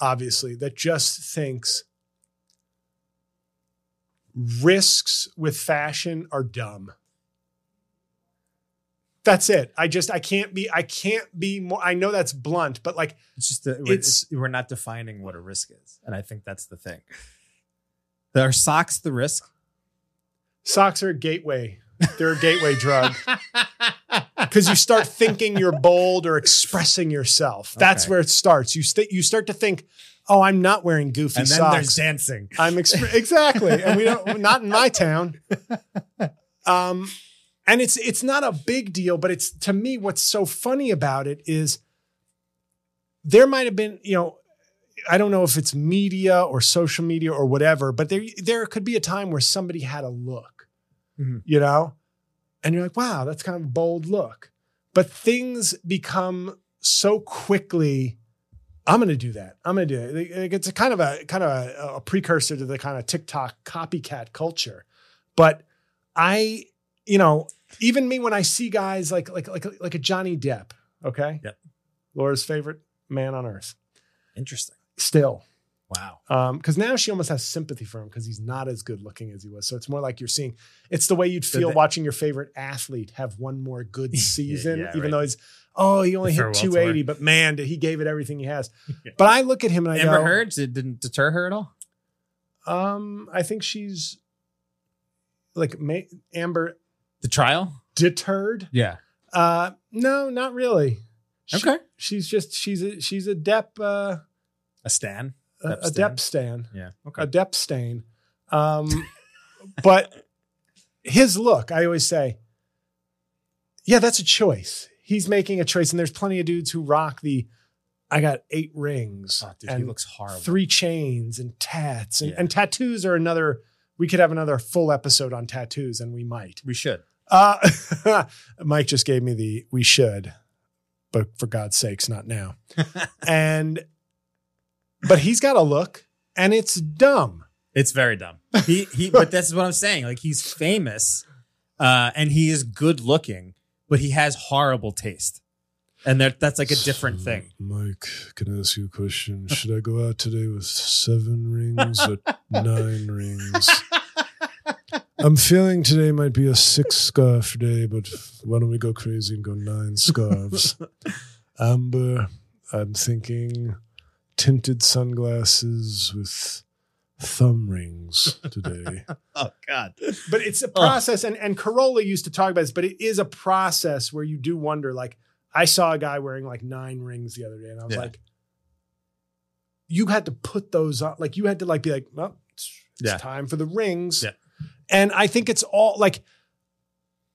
obviously that just thinks risks with fashion are dumb that's it i just i can't be i can't be more i know that's blunt but like It's just that we're, It's- it's, we're not defining what a risk is, and I think that's the thing. Are socks the risk? socks are a gateway they're a gateway drug because you start thinking you're bold or expressing yourself. That's Okay. where it starts. You st- you start to think, "Oh, I'm not wearing goofy and then there's dancing. I'm exp- exactly." And we don't not in my town. Um and it's it's not a big deal, but it's to me what's so funny about it is there might have been, you know, I don't know if it's media or social media or whatever, but there there could be a time where somebody had a look, Mhm. you know, and you're like, wow, that's kind of a bold look. But things become so quickly. I'm going to do that. I'm going to do it. It's a kind of a kind of a, a precursor to the kind of TikTok copycat culture. But I, you know, even me when I see guys like like like like a Johnny Depp, okay, Yep. Laura's favorite man on earth, Interesting. still, Wow. because now she almost has sympathy for him because he's not as good looking as he was. So it's more like you're seeing. It's the way you'd So feel they- watching your favorite athlete have one more good season, yeah, even right. though he's oh he only The hit 280, tour. but man, did he gave it everything he has. Yeah. But I look at him and I Amber go, Heard it didn't deter her at all. Um, I think she's like ma- Amber The trial? deterred. Yeah. Uh, no, not really. She- Okay. she's just she's a she's a Depp uh, A stan. A, Depp a Depp stan, Yeah. a Okay. Depp stain. Um, but his look, I always say, yeah, that's a choice. He's making a choice, and there's plenty of dudes who rock the. I got eight rings Oh, dude, and he looks horrible. three chains and tats, and, Yeah. and tattoos are another. We could have another full episode on tattoos, and we might. We should. Uh, Mike just gave me the we should, but for God's sakes, not now. and, but he's got a look and it's dumb. It's very dumb. He he but that's what I'm saying. Like he's famous uh and he is good looking, but he has horrible taste. And that that's like a different thing. Mike, can I ask you a question? Should I go out today with seven rings or nine rings? I'm feeling today might be a six scarf day, but why don't we go crazy and go nine scarves? Amber, I'm thinking tinted sunglasses with thumb rings today. Oh god. but it's a process, and, and Carolla used to talk about this, but it is a process where you do wonder. Like, I saw a guy wearing like nine rings the other day, and I was Yeah. like, you had to put those on, like, you had to like be like, well, it's, it's Yeah. time for the rings. Yeah. And I think it's all like,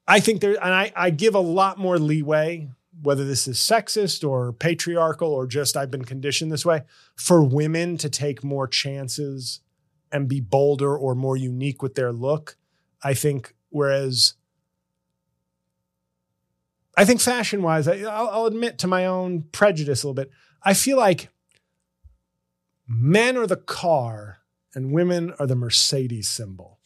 I think there, and I, I give a lot more leeway, whether this is sexist or patriarchal or just I've been conditioned this way, for women to take more chances and be bolder or more unique with their look. I think, whereas I think fashion wise, I'll, I'll admit to my own prejudice a little bit. I feel like men are the car and women are the Mercedes symbol.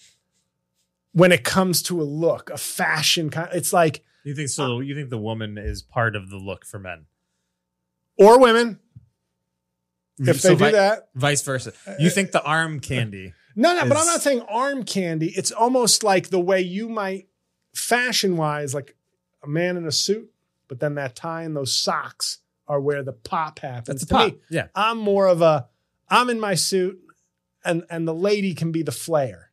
When it comes to a look, a fashion kind, it's like, You think so you think the woman is part of the look for men? or women, if So they do vi- that. Vice versa. Uh, you think the arm candy. No, no, but I'm is- not saying arm candy. It's almost like the way you might, fashion wise, like a man in a suit, but then that tie and those socks are where the pop happens. That's a to pop. me, Yeah. I'm more of a, I'm in my suit, and and the lady can be the flair.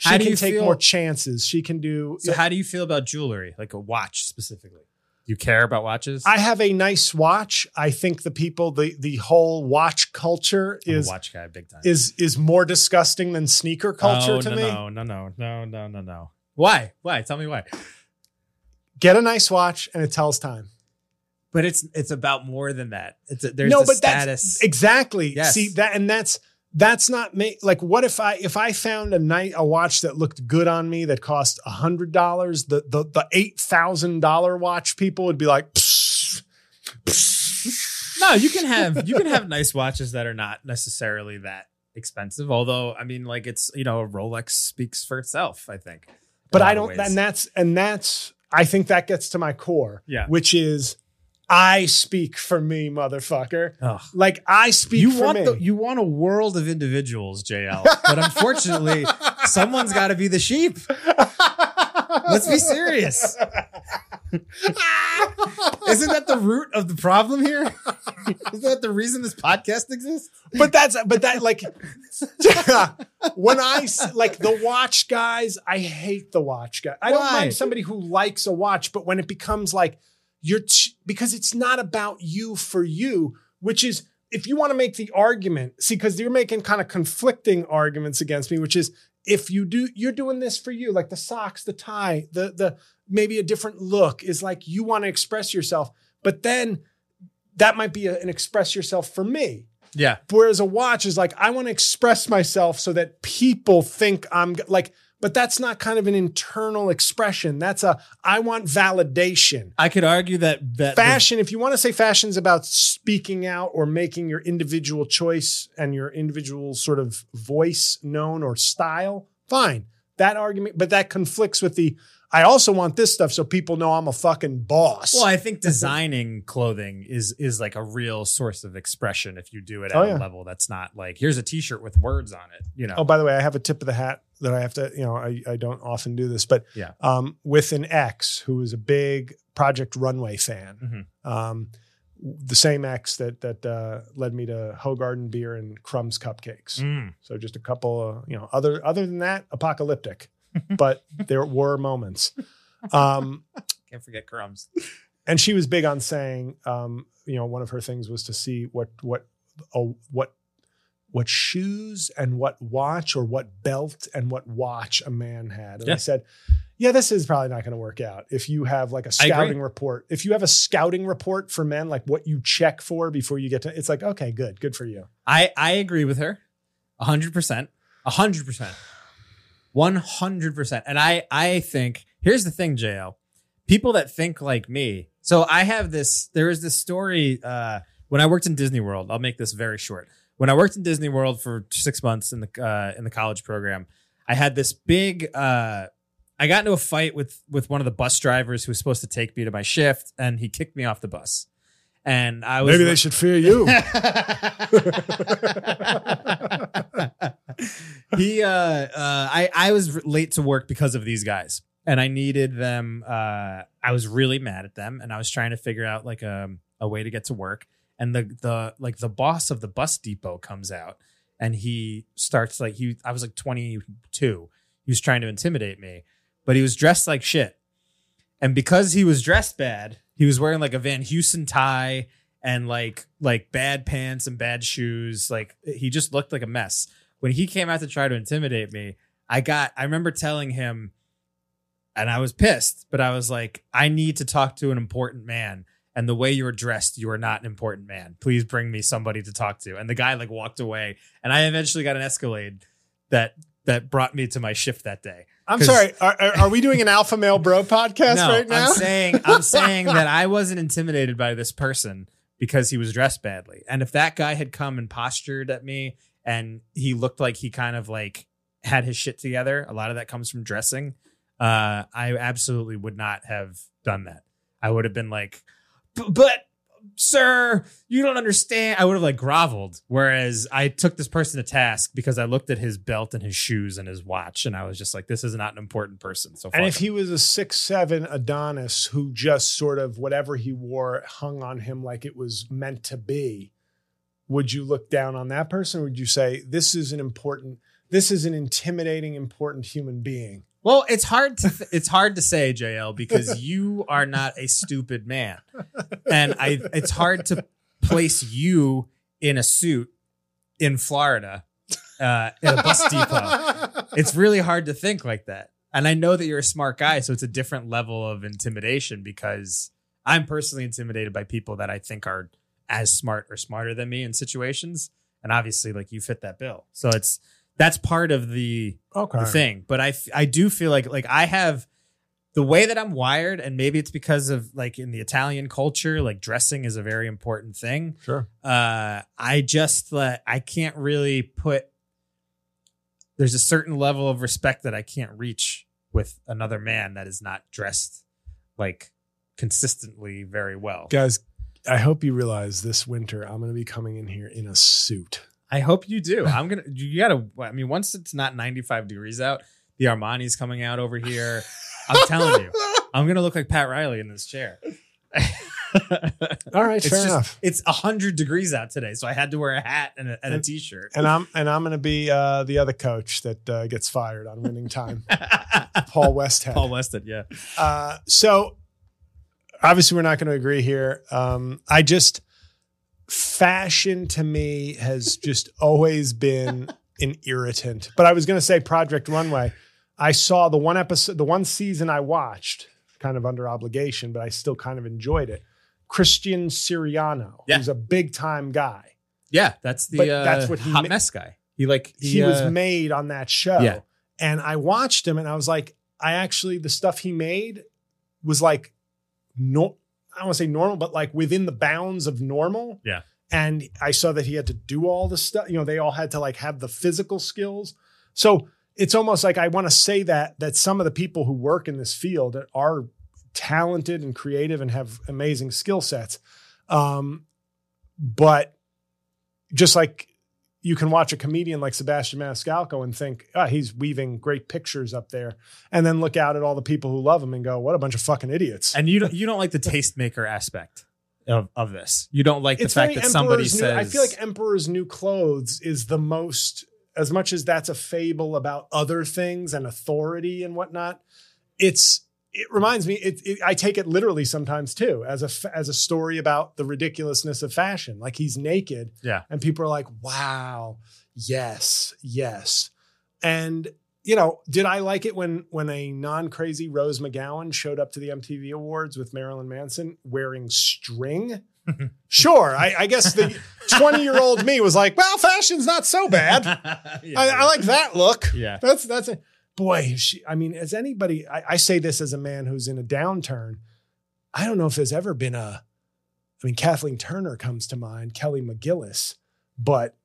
She How do can you take feel- more chances. She can do. So how do you feel about jewelry? Like a watch specifically? You care about watches? I have a nice watch. I think the people, the the whole watch culture is watch guy big time. is is more disgusting than sneaker culture oh, to no, me. No, no, no, no, no, no, no. Why? Why? Tell me why. Get a nice watch and it tells time. But it's it's about more than that. It's a, there's no, but status. that's exactly. Yes. See that, and that's that's not me. Like, what if I if I found a night a watch that looked good on me that cost a hundred dollars? The the the eight thousand dollar watch people would be like, "Psst, psst." no, you can have you can have nice watches that are not necessarily that expensive. Although, I mean, like it's you know, a Rolex speaks for itself. I think, but I don't. And that's and that's. I think that gets to my core. Yeah. which is I speak for me, motherfucker. Ugh. Like I speak you for want me. the, you want a world of individuals, JL. But unfortunately, someone's got to be the sheep. Let's be serious. Isn't that the root of the problem here? Isn't that the reason this podcast exists? but that's but that like when I like the watch guys, I hate the watch guy. I don't Why? mind somebody who likes a watch, but when it becomes like you're ch- because it's not about you for you, which is if you want to make the argument, see, because you're making kind of conflicting arguments against me, which is if you do, you're doing this for you, like the socks, the tie, the the maybe a different look is like you want to express yourself, but then that might be a- an express yourself for me. Yeah. Whereas a watch is like, I want to express myself so that people think I'm like, but that's not kind of an internal expression. That's a, I want validation. I could argue that that Fashion, if you want to say fashion's about speaking out or making your individual choice and your individual sort of voice known or style, fine. That argument, but that conflicts with the, I also want this stuff so people know I'm a fucking boss. Well, I think designing clothing is is like a real source of expression if you do it at Oh, a level that's not like here's a t-shirt with words on it, you know. Oh, by the way, I have a tip of the hat that I have to, you know, I, I don't often do this, but Yeah. um, with an ex who is a big Project Runway fan, Mhm. um, the same ex that that uh, led me to Hoegaarden beer and Crumbs cupcakes. Mm. So just a couple of, you know, other other than that, apocalyptic. but there were moments. Um, Can't forget crumbs. and she was big on saying, um, you know, one of her things was to see what what oh, what what shoes and what watch or what belt and what watch a man had. And I said, yeah, this is probably not going to work out. If you have like a scouting report, if you have a scouting report for men, like what you check for before you get to, it's like, okay, good, good for you. I I agree with her, hundred percent, hundred percent, one hundred percent. And I I think here's the thing, Jo. People that think like me. So I have this. There is this story uh, when I worked in Disney World. I'll make this very short. When I worked in Disney World for six months in the uh, in the college program, I had this big. Uh, I got into a fight with with one of the bus drivers who was supposed to take me to my shift, and he kicked me off the bus. And I was Maybe they should fear you. he uh, uh I I was late to work because of these guys and I needed them uh I was really mad at them and I was trying to figure out like a a way to get to work and the the like the boss of the bus depot comes out and he starts like he I was like 22 he was trying to intimidate me but he was dressed like shit. And because he was dressed bad he was wearing like a Van Heusen tie and like like bad pants and bad shoes. Like he just looked like a mess. When he came out to try to intimidate me I got I remember telling him and I was pissed but I was like I need to talk to an important man and the way you are dressed you are not an important man please bring me somebody to talk to and the guy like walked away and I eventually got an Escalade that that brought me to my shift that day I'm sorry. Are, are, we doing an alpha male bro podcast no, right now? I'm saying I'm saying that I wasn't intimidated by this person because he was dressed badly. And if that guy had come and postured at me and he looked like he kind of like had his shit together, a lot of that comes from dressing. Uh, I absolutely would not have done that. I would have been like, "B- but sir, you don't understand. I would have like groveled. Whereas I took this person to task because I looked at his belt and his shoes and his watch, and I was just like, this is not an important person. So and if him. he was a six seven Adonis who just sort of whatever he wore hung on him like it was meant to be, would you look down on that person? Or would you say this is an important, this is an intimidating, important human being? Well, it's hard to th- it's hard to say, JL, because you are not a stupid man, and I it's hard to place you in a suit in Florida uh, in a bus depot. It's really hard to think like that, and I know that you're a smart guy, so it's a different level of intimidation because I'm personally intimidated by people that I think are as smart or smarter than me in situations, and obviously, like you fit that bill, so it's that's part of the okay. the thing. But I I do feel like like I have the way that I'm wired, and maybe it's because of like in the Italian culture, like dressing is a very important thing. Sure. Uh, I just uh, I can't really put. There's a certain level of respect that I can't reach with another man that is not dressed like consistently very well. Guys, I hope you realize this winter I'm going to be coming in here in a suit. I hope you do. I'm gonna. You gotta. I mean, once it's not 95 degrees out, the Armani's coming out over here. I'm telling you, I'm gonna look like Pat Riley in this chair. All right, it's fair just, enough. It's 100 degrees out today, so I had to wear a hat and a, and a t-shirt. And I'm and I'm going to be uh, the other coach that uh, gets fired on winning time, Paul Westhead. Paul Westhead, yeah. Uh, so obviously we're not going to agree here. Um, I just fashion to me has just always been an irritant. But I was going to say Project Runway. I saw the one episode, the one season I watched, kind of under obligation, but I still kind of enjoyed it. Christian Siriano, Yeah. who's a big time guy. Yeah, that's the uh, that's what he hot ma- mess guy. He like he, he was uh, made on that show. Yeah. And I watched him and I was like, I actually, the stuff he made was like, no, I don't want to say normal, but like within the bounds of normal. Yeah. And I saw that he had to do all the stuff, you know, they all had to like have the physical skills. So it's almost like I want to say that, that some of the people who work in this field are talented and creative and have amazing skill sets. Um, but just like you can watch a comedian like Sebastian Maniscalco and think, ah, he's weaving great pictures up there, and then look out at all the people who love him and go, what a bunch of fucking idiots. and you don't you don't like the tastemaker aspect. of, of this. You don't like it's the fact that somebody Emperor's New- says I feel like Emperor's New Clothes is the most, as much as that's a fable about other things and authority and whatnot. It's it reminds me. It, it, I take it literally sometimes too, as a as a story about the ridiculousness of fashion. Like he's naked, Yeah. and people are like, "Wow, yes, yes," and. You know, did I like it when when a non-crazy Rose McGowan showed up to the MTV Awards with Marilyn Manson wearing string? Sure. I, I guess the 20 year old me was like, well, fashion's not so bad. yeah. I, I like that look. yeah. That's, that's a boy. She, I mean, as anybody, I, I say this as a man who's in a downturn. I don't know if there's ever been a, I mean, Kathleen Turner comes to mind, Kelly McGillis, but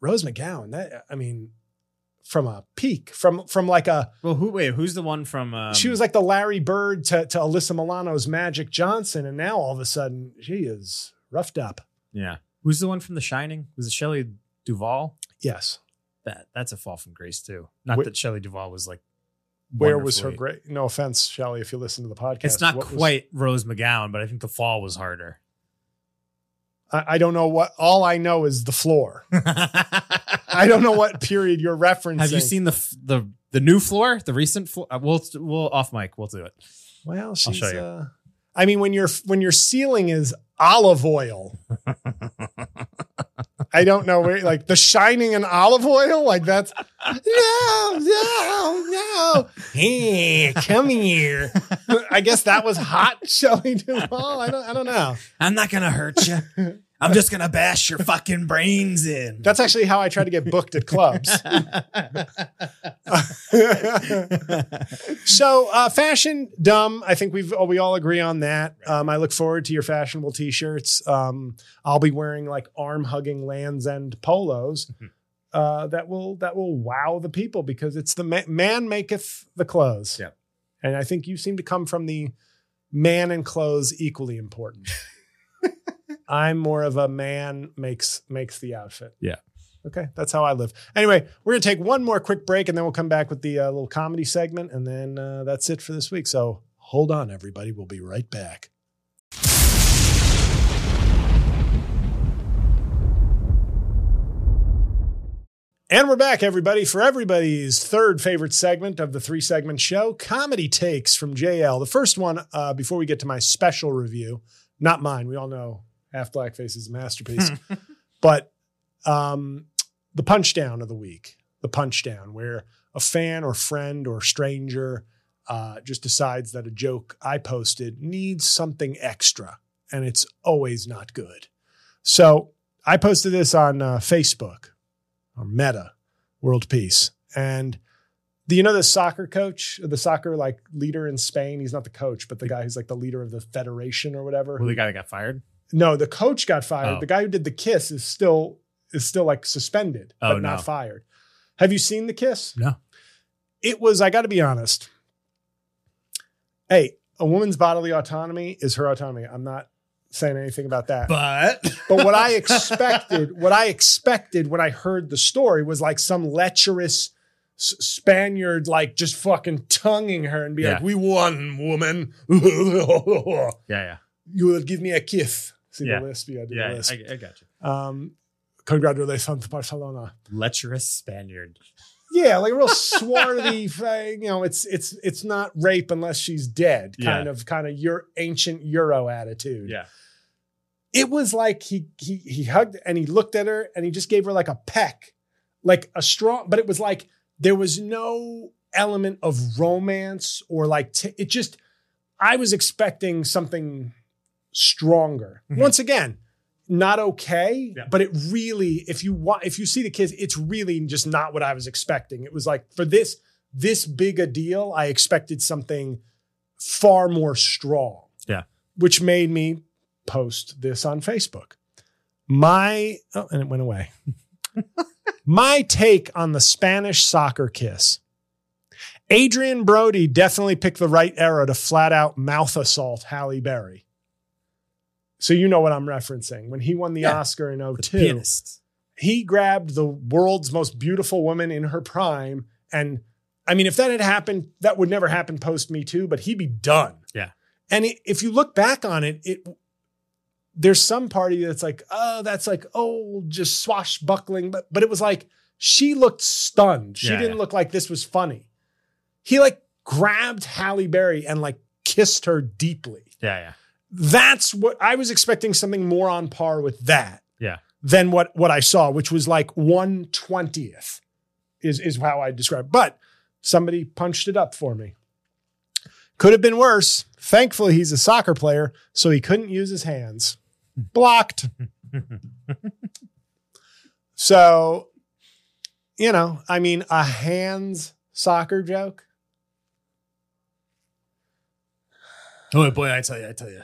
Rose McGowan, that, I mean, from a peak, from, from like a, Well, who? Wait, who's the one from? Um, she was like the Larry Bird to, to Alyssa Milano's Magic Johnson. And now all of a sudden she is roughed up. Yeah. Who's the one from The Shining? Was it Shelley Duvall? Yes. That that's a fall from grace too. Not Wh- that Shelley Duvall was like. Where was her great? No offense, Shelley, if you listen to the podcast. It's not what was- quite Rose McGowan, but I think the fall was harder. I, I don't know what. All I know is the floor. I don't know what period you're referencing. Have you seen the the the new floor, the recent floor? Uh, we'll we'll off mic. We'll do it. Well, she's. show you. Uh, I mean, when your when your ceiling is olive oil, I don't know where. Like the shining in olive oil, like that's no, no, no. Hey, come here. I guess that was hot, Shelley Duvall. I don't. I don't know. I'm not gonna hurt you. I'm just gonna bash your fucking brains in. That's actually how I try to get booked at clubs. so uh, fashion dumb. I think we've we all agree on that. Um, I look forward to your fashionable t-shirts. Um, I'll be wearing like arm hugging Lands End polos. Uh, that will that will wow the people because it's the ma- man maketh the clothes. Yeah, and I think you seem to come from the man and clothes equally important. I'm more of a man makes makes the outfit. Yeah. Okay, that's how I live. Anyway, we're gonna take one more quick break, and then we'll come back with the uh, little comedy segment, and then uh, that's it for this week. So hold on, everybody. We'll be right back. And we're back, everybody, for everybody's third favorite segment of the three segment show Comedy Takes from JL. The first one, uh, before we get to my special review, not mine. We all know Half Blackface is a masterpiece, but um, the punch down of the week, the punch down, where a fan or friend or stranger uh, just decides that a joke I posted needs something extra, and it's always not good. So I posted this on uh, Facebook or Meta World Peace, and do you know the soccer coach, the soccer like leader in Spain? He's not the coach, but the guy who's like the leader of the federation or whatever. Well, the guy that got fired. No, the coach got fired. Oh. The guy who did the kiss is still is still like suspended, Oh, but not no. fired. Have you seen the kiss? No. It was, I got to be honest. Hey, a woman's bodily autonomy is her autonomy. I'm not saying anything about that. But But what I expected, what I expected when I heard the story was like some lecherous Spaniard, like just fucking tonguing her and be like, "We won, woman. you yeah, You will give me a kiss." See Yeah. the lisp? Yeah, the yeah. lisp. I, I got you. Um, congratulations, Barcelona. Lecherous Spaniard. Yeah, like a real swarthy. uh, you know, it's it's it's not rape unless she's dead. Kind Yeah. of kind of your ancient Euro attitude. Yeah. It was like he he he hugged and he looked at her and he just gave her like a peck, like a strong. But it was like there was no element of romance or like t- it just. I was expecting something stronger. Mhm. Once again, not okay, Yeah. but it really, if you want, if you see the kids, it's really just not what I was expecting. It was like for this this big a deal, I expected something far more strong. Yeah. which made me post this on Facebook. My oh, and it went away. My take on the Spanish soccer kiss. Adrien Brody definitely picked the right era to flat out mouth assault Halle Berry. So you know what I'm referencing. When he won the Yeah. Oscar in The 02, pianist. he grabbed the world's most beautiful woman in her prime. And I mean, if that had happened, that would never happen post Me Too, but he'd be done. Yeah. And it, if you look back on it, it there's some party that's like, oh, that's like old, just swashbuckling, but but it was like she looked stunned. She Yeah, didn't yeah. look like this was funny. He like grabbed Halle Berry and like kissed her deeply. Yeah, yeah. That's what I was expecting something more on par with that Yeah. than what what I saw, which was like one twentieth, is is how I describe. it. But somebody punched it up for me. Could have been worse. Thankfully, he's a soccer player, so he couldn't use his hands. Blocked. so, you know, I mean, a hands soccer joke. Oh boy, I tell you, I tell you.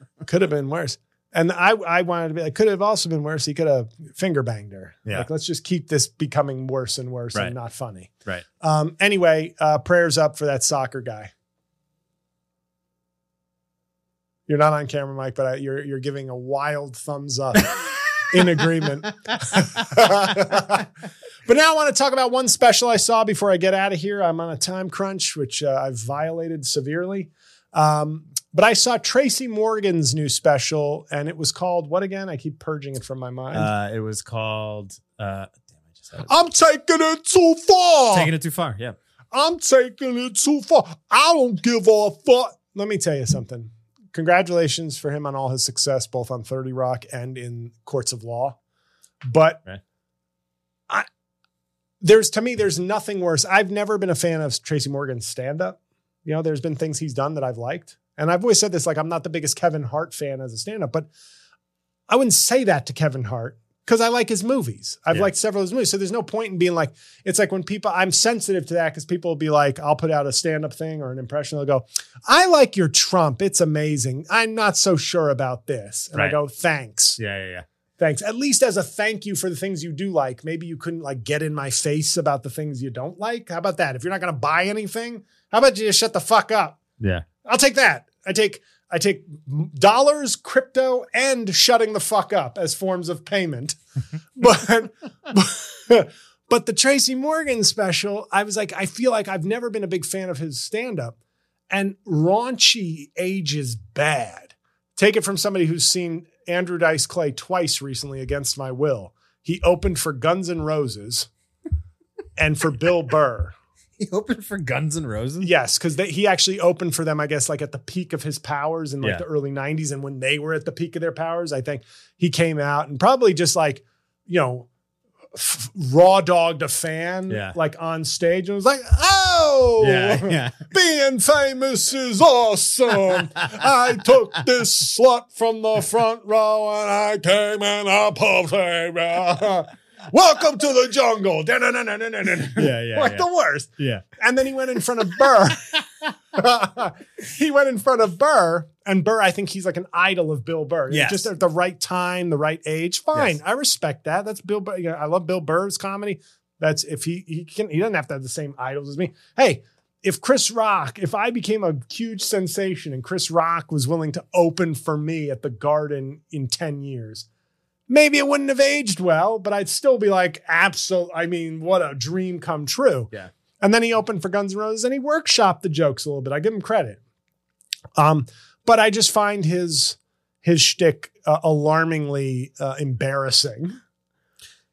could have been worse. And I, I wanted to be like, could have also been worse. He could have finger banged her. Yeah. Like, let's just keep this becoming worse and worse Right. and not funny. Right. Um, anyway, uh, prayers up for that soccer guy. You're not on camera, Mike, but I, you're you're giving a wild thumbs up in agreement. but now I want to talk about one special I saw before I get out of here. I'm on a time crunch, which uh, I've violated severely. Um, but I saw Tracy Morgan's new special, and it was called what again? I keep purging it from my mind. Uh, it was called. Uh, damn, I just had it. I'm taking it too far. Taking it too far. Yeah. I'm taking it too far. I don't give a fuck. Let me tell you something. Congratulations for him on all his success, both on 30 Rock and in courts of law. But Right. I there's to me, there's nothing worse. I've never been a fan of Tracy Morgan's stand-up. You know, there's been things he's done that I've liked. And I've always said this, like, I'm not the biggest Kevin Hart fan as a stand-up, but I wouldn't say that to Kevin Hart because I like his movies. I've Yeah. liked several of his movies. So there's no point in being like, it's like when people, I'm sensitive to that because people will be like, I'll put out a stand up thing or an impression. They'll go, I like your Trump. It's amazing. I'm not so sure about this. And I go, thanks. Yeah, yeah, yeah. Thanks. At least as a thank you for the things you do like. Maybe you couldn't like get in my face about the things you don't like. How about that? If you're not going to buy anything, how about you just shut the fuck up? Yeah. I'll take that. I take I take dollars, crypto, and shutting the fuck up as forms of payment. but but the Tracy Morgan special, I was like, I feel like I've never been a big fan of his stand-up. And raunchy ages bad. Take it from somebody who's seen Andrew Dice Clay twice recently against my will. He opened for Guns N' Roses and for Bill Burr. He opened for Guns N' Roses. Yes, because he actually opened for them, I guess, like at the peak of his powers in like Yeah. the early 90s. And when they were at the peak of their powers, I think he came out and probably just like, you know, f- raw dogged a fan Yeah. like on stage and was like, oh, Yeah, yeah. being famous is awesome. I took this slut from the front row and I came in a pub. Welcome to the jungle. Yeah, yeah, Like yeah. the worst. Yeah. And then he went in front of Burr. he went in front of Burr, and Burr, I think he's like an idol of Bill Burr. Yes. Just at the right time, the right age. Fine. Yes. I respect that. That's Bill Burr. You know, I love Bill Burr's comedy. That's if he he can he doesn't have to have the same idols as me. Hey, if Chris Rock, if I became a huge sensation and Chris Rock was willing to open for me at the Garden in 10 years, maybe it wouldn't have aged well, but I'd still be like, absolute. I mean, what a dream come true. Yeah. And then he opened for Guns N' Roses and he workshopped the jokes a little bit. I give him credit. Um, but I just find his his shtick uh, alarmingly uh, embarrassing.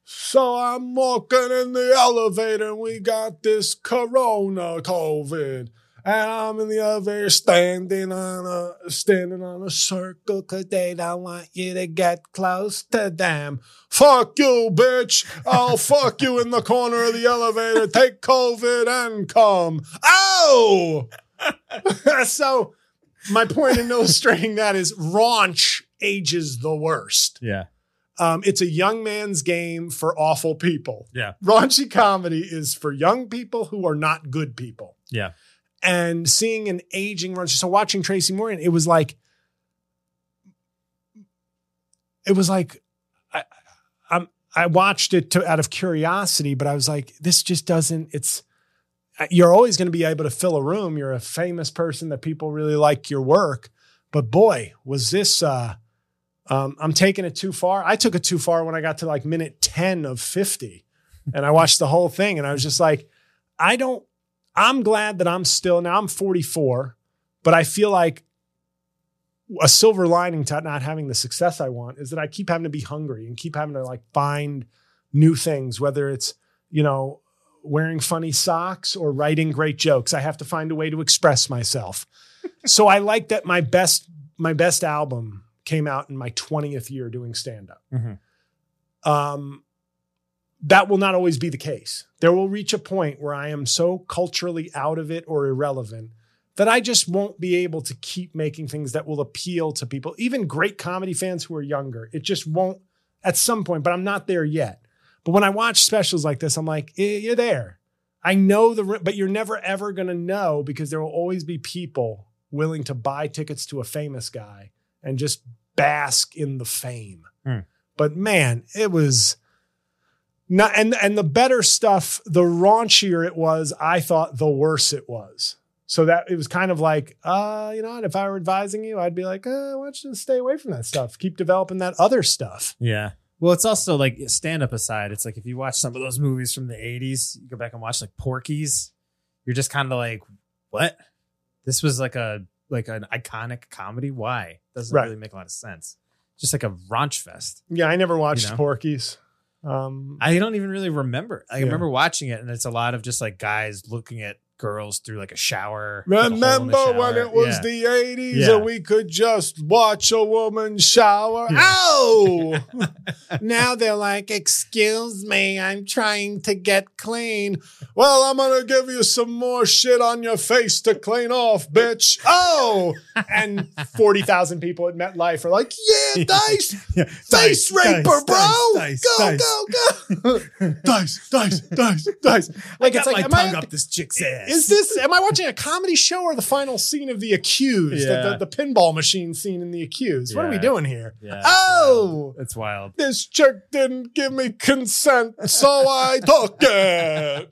So I'm walking in the elevator and we got this corona COVID. And I'm in the elevator standing on a standing on a circle because they don't want you to get close to them. Fuck you, bitch. I'll fuck you in the corner of the elevator. Take COVID and come. Oh! so my point in illustrating that is raunch ages the worst. Yeah. Um, it's a young man's game for awful people. Yeah. Raunchy comedy is for young people who are not good people. Yeah. And seeing an aging raunchy, so watching Tracy Morgan, it was like, it was like, I, I'm, I watched it to, out of curiosity, but I was like, this just doesn't, it's, you're always going to be able to fill a room. You're a famous person that people really like your work. But boy, was this, uh, um, I'm taking it too far. I took it too far when I got to like minute 10 of 50 and I watched the whole thing and I was just like, I don't, I'm glad that I'm still, now I'm 44, but I feel like a silver lining to not having the success I want is that I keep having to be hungry and keep having to like find new things, whether it's, you know, wearing funny socks or writing great jokes. I have to find a way to express myself. so I like that my best my best album came out in my 20th year doing stand up. Mhm. Um that will not always be the case. There will reach a point where I am so culturally out of it or irrelevant that I just won't be able to keep making things that will appeal to people, even great comedy fans who are younger. It just won't at some point, but I'm not there yet. But when I watch specials like this, I'm like, you're there. I know the, but you're never ever going to know because there will always be people willing to buy tickets to a famous guy and just bask in the fame. Hmm. But man, it was not, and, and the better stuff, the raunchier it was, I thought the worse it was. So that it was kind of like, uh, you know, what, if I were advising you, I'd be like, uh, why don't you stay away from that stuff? Keep developing that other stuff. Yeah. Well, it's also like stand up aside, it's like if you watch some of those movies from the 80s, you go back and watch like Porky's, you're just kind of like, what? This was like a like an iconic comedy. Why? Doesn't Right. really make a lot of sense. Just like a raunch fest. Yeah, I never watched You know? Porky's. Um, I don't even really remember. I Yeah. remember watching it, and it's a lot of just like guys looking at girls through like a shower. like a hole in the Remember when it was Yeah. the 80s Yeah. and we could just watch a woman shower? Yeah. Oh! now they're like, excuse me, I'm trying to get clean. Well, I'm going to give you some more shit on your face to clean off, bitch. Oh! And 40,000 people at MetLife are like, yeah, Dice, face Dice, raper, dice, bro. dice, go, dice. go, go, Dice, dice, dice, dice. Like, I it's like, my am I- tongue up this chick's ass. Is this? Am I watching a comedy show or the final scene of The Accused? The- Yeah. The, the pinball machine scene in The Accused. What are we doing here? Yeah, oh, It's wild. this chick didn't give me consent, so I took it.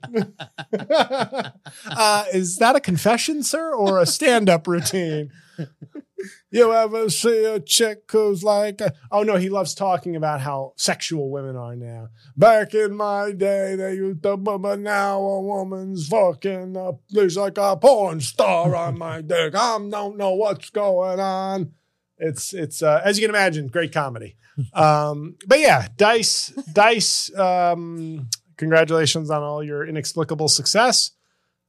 uh, is that a confession, sir, or a stand-up routine? You ever see a chick who's like, oh no, he loves talking about how sexual women are now. Back in my day, they used to, but but now a woman's fucking up. There's like a porn star on my dick. I don't know what's going on. It's it's uh, as you can imagine, great comedy. Um, but yeah, Dice, Dice. Um, congratulations on all your inexplicable success,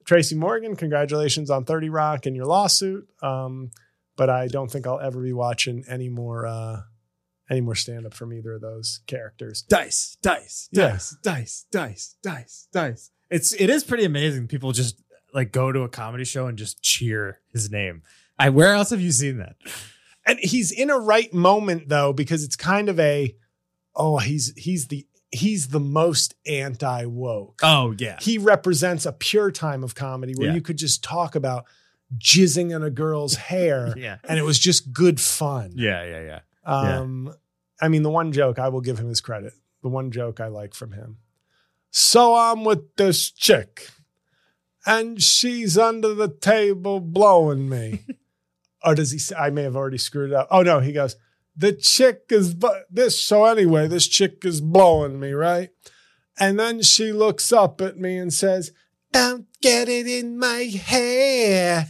Tracy Morgan. Congratulations on Thirty Rock and your lawsuit. Um, but I don't think I'll ever be watching any more uh, any more stand up from either of those characters. dice, dice, Yeah. dice, dice, dice, dice, dice. It's it is pretty amazing. People just like go to a comedy show and just cheer his name. I where else have you seen that? And he's in a right moment though, because it's kind of a oh, he's he's the he's the most anti woke. Oh yeah, he represents a pure time of comedy where Yeah. you could just talk about jizzing in a girl's hair yeah, and it was just good fun. yeah, yeah, yeah. Um, I mean, the one joke I will give him his credit. The one joke I like from him. So I'm with this chick, and she's under the table blowing me. or does he say? I may have already screwed it up. Oh no, he goes. The chick is bu- this. So anyway, this chick is blowing me, right? And then she looks up at me and says, "Don't get it in my hair."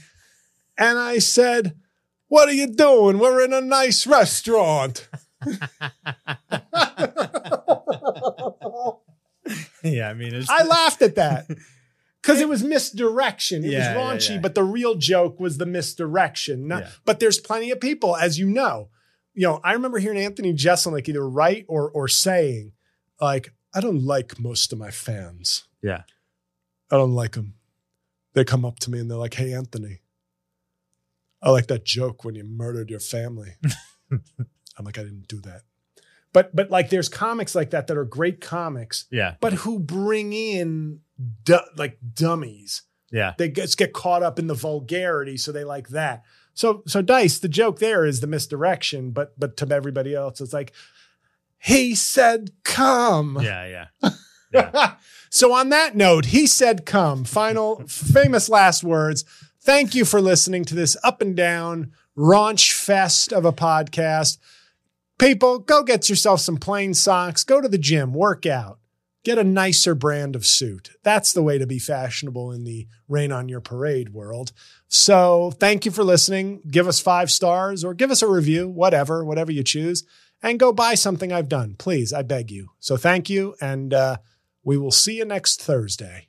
And I said, what are you doing? We're in a nice restaurant. yeah, I mean, it's, I laughed at that because it was misdirection. It Yeah, yeah, was raunchy, yeah. but the real joke was the misdirection. Not- Yeah. But there's plenty of people, as you know. You know, I remember hearing Anthony Jeselnik either write or or saying, like, I don't like most of my fans. Yeah. I don't like them. They come up to me and they're like, "Hey, Anthony, I like that joke when you murdered your family." I'm like, I didn't do that. But but like, there's comics like that that are great comics, yeah, but who bring in du- like dummies. yeah, They just get caught up in the vulgarity, so they like that. So so Dice, the joke there is the misdirection, but but to everybody else, it's like he said come. yeah, yeah. so on that note, he said come. Final famous last words. Thank you for listening to this up and down raunch fest of a podcast. People, go get yourself some plain socks, go to the gym, work out. get a nicer brand of suit. That's the way to be fashionable in the rain on your parade world. So thank you for listening. Give us five stars or give us a review, whatever, whatever you choose, and go buy something I've done. Please, I beg you. So thank you. And uh, we will see you next Thursday.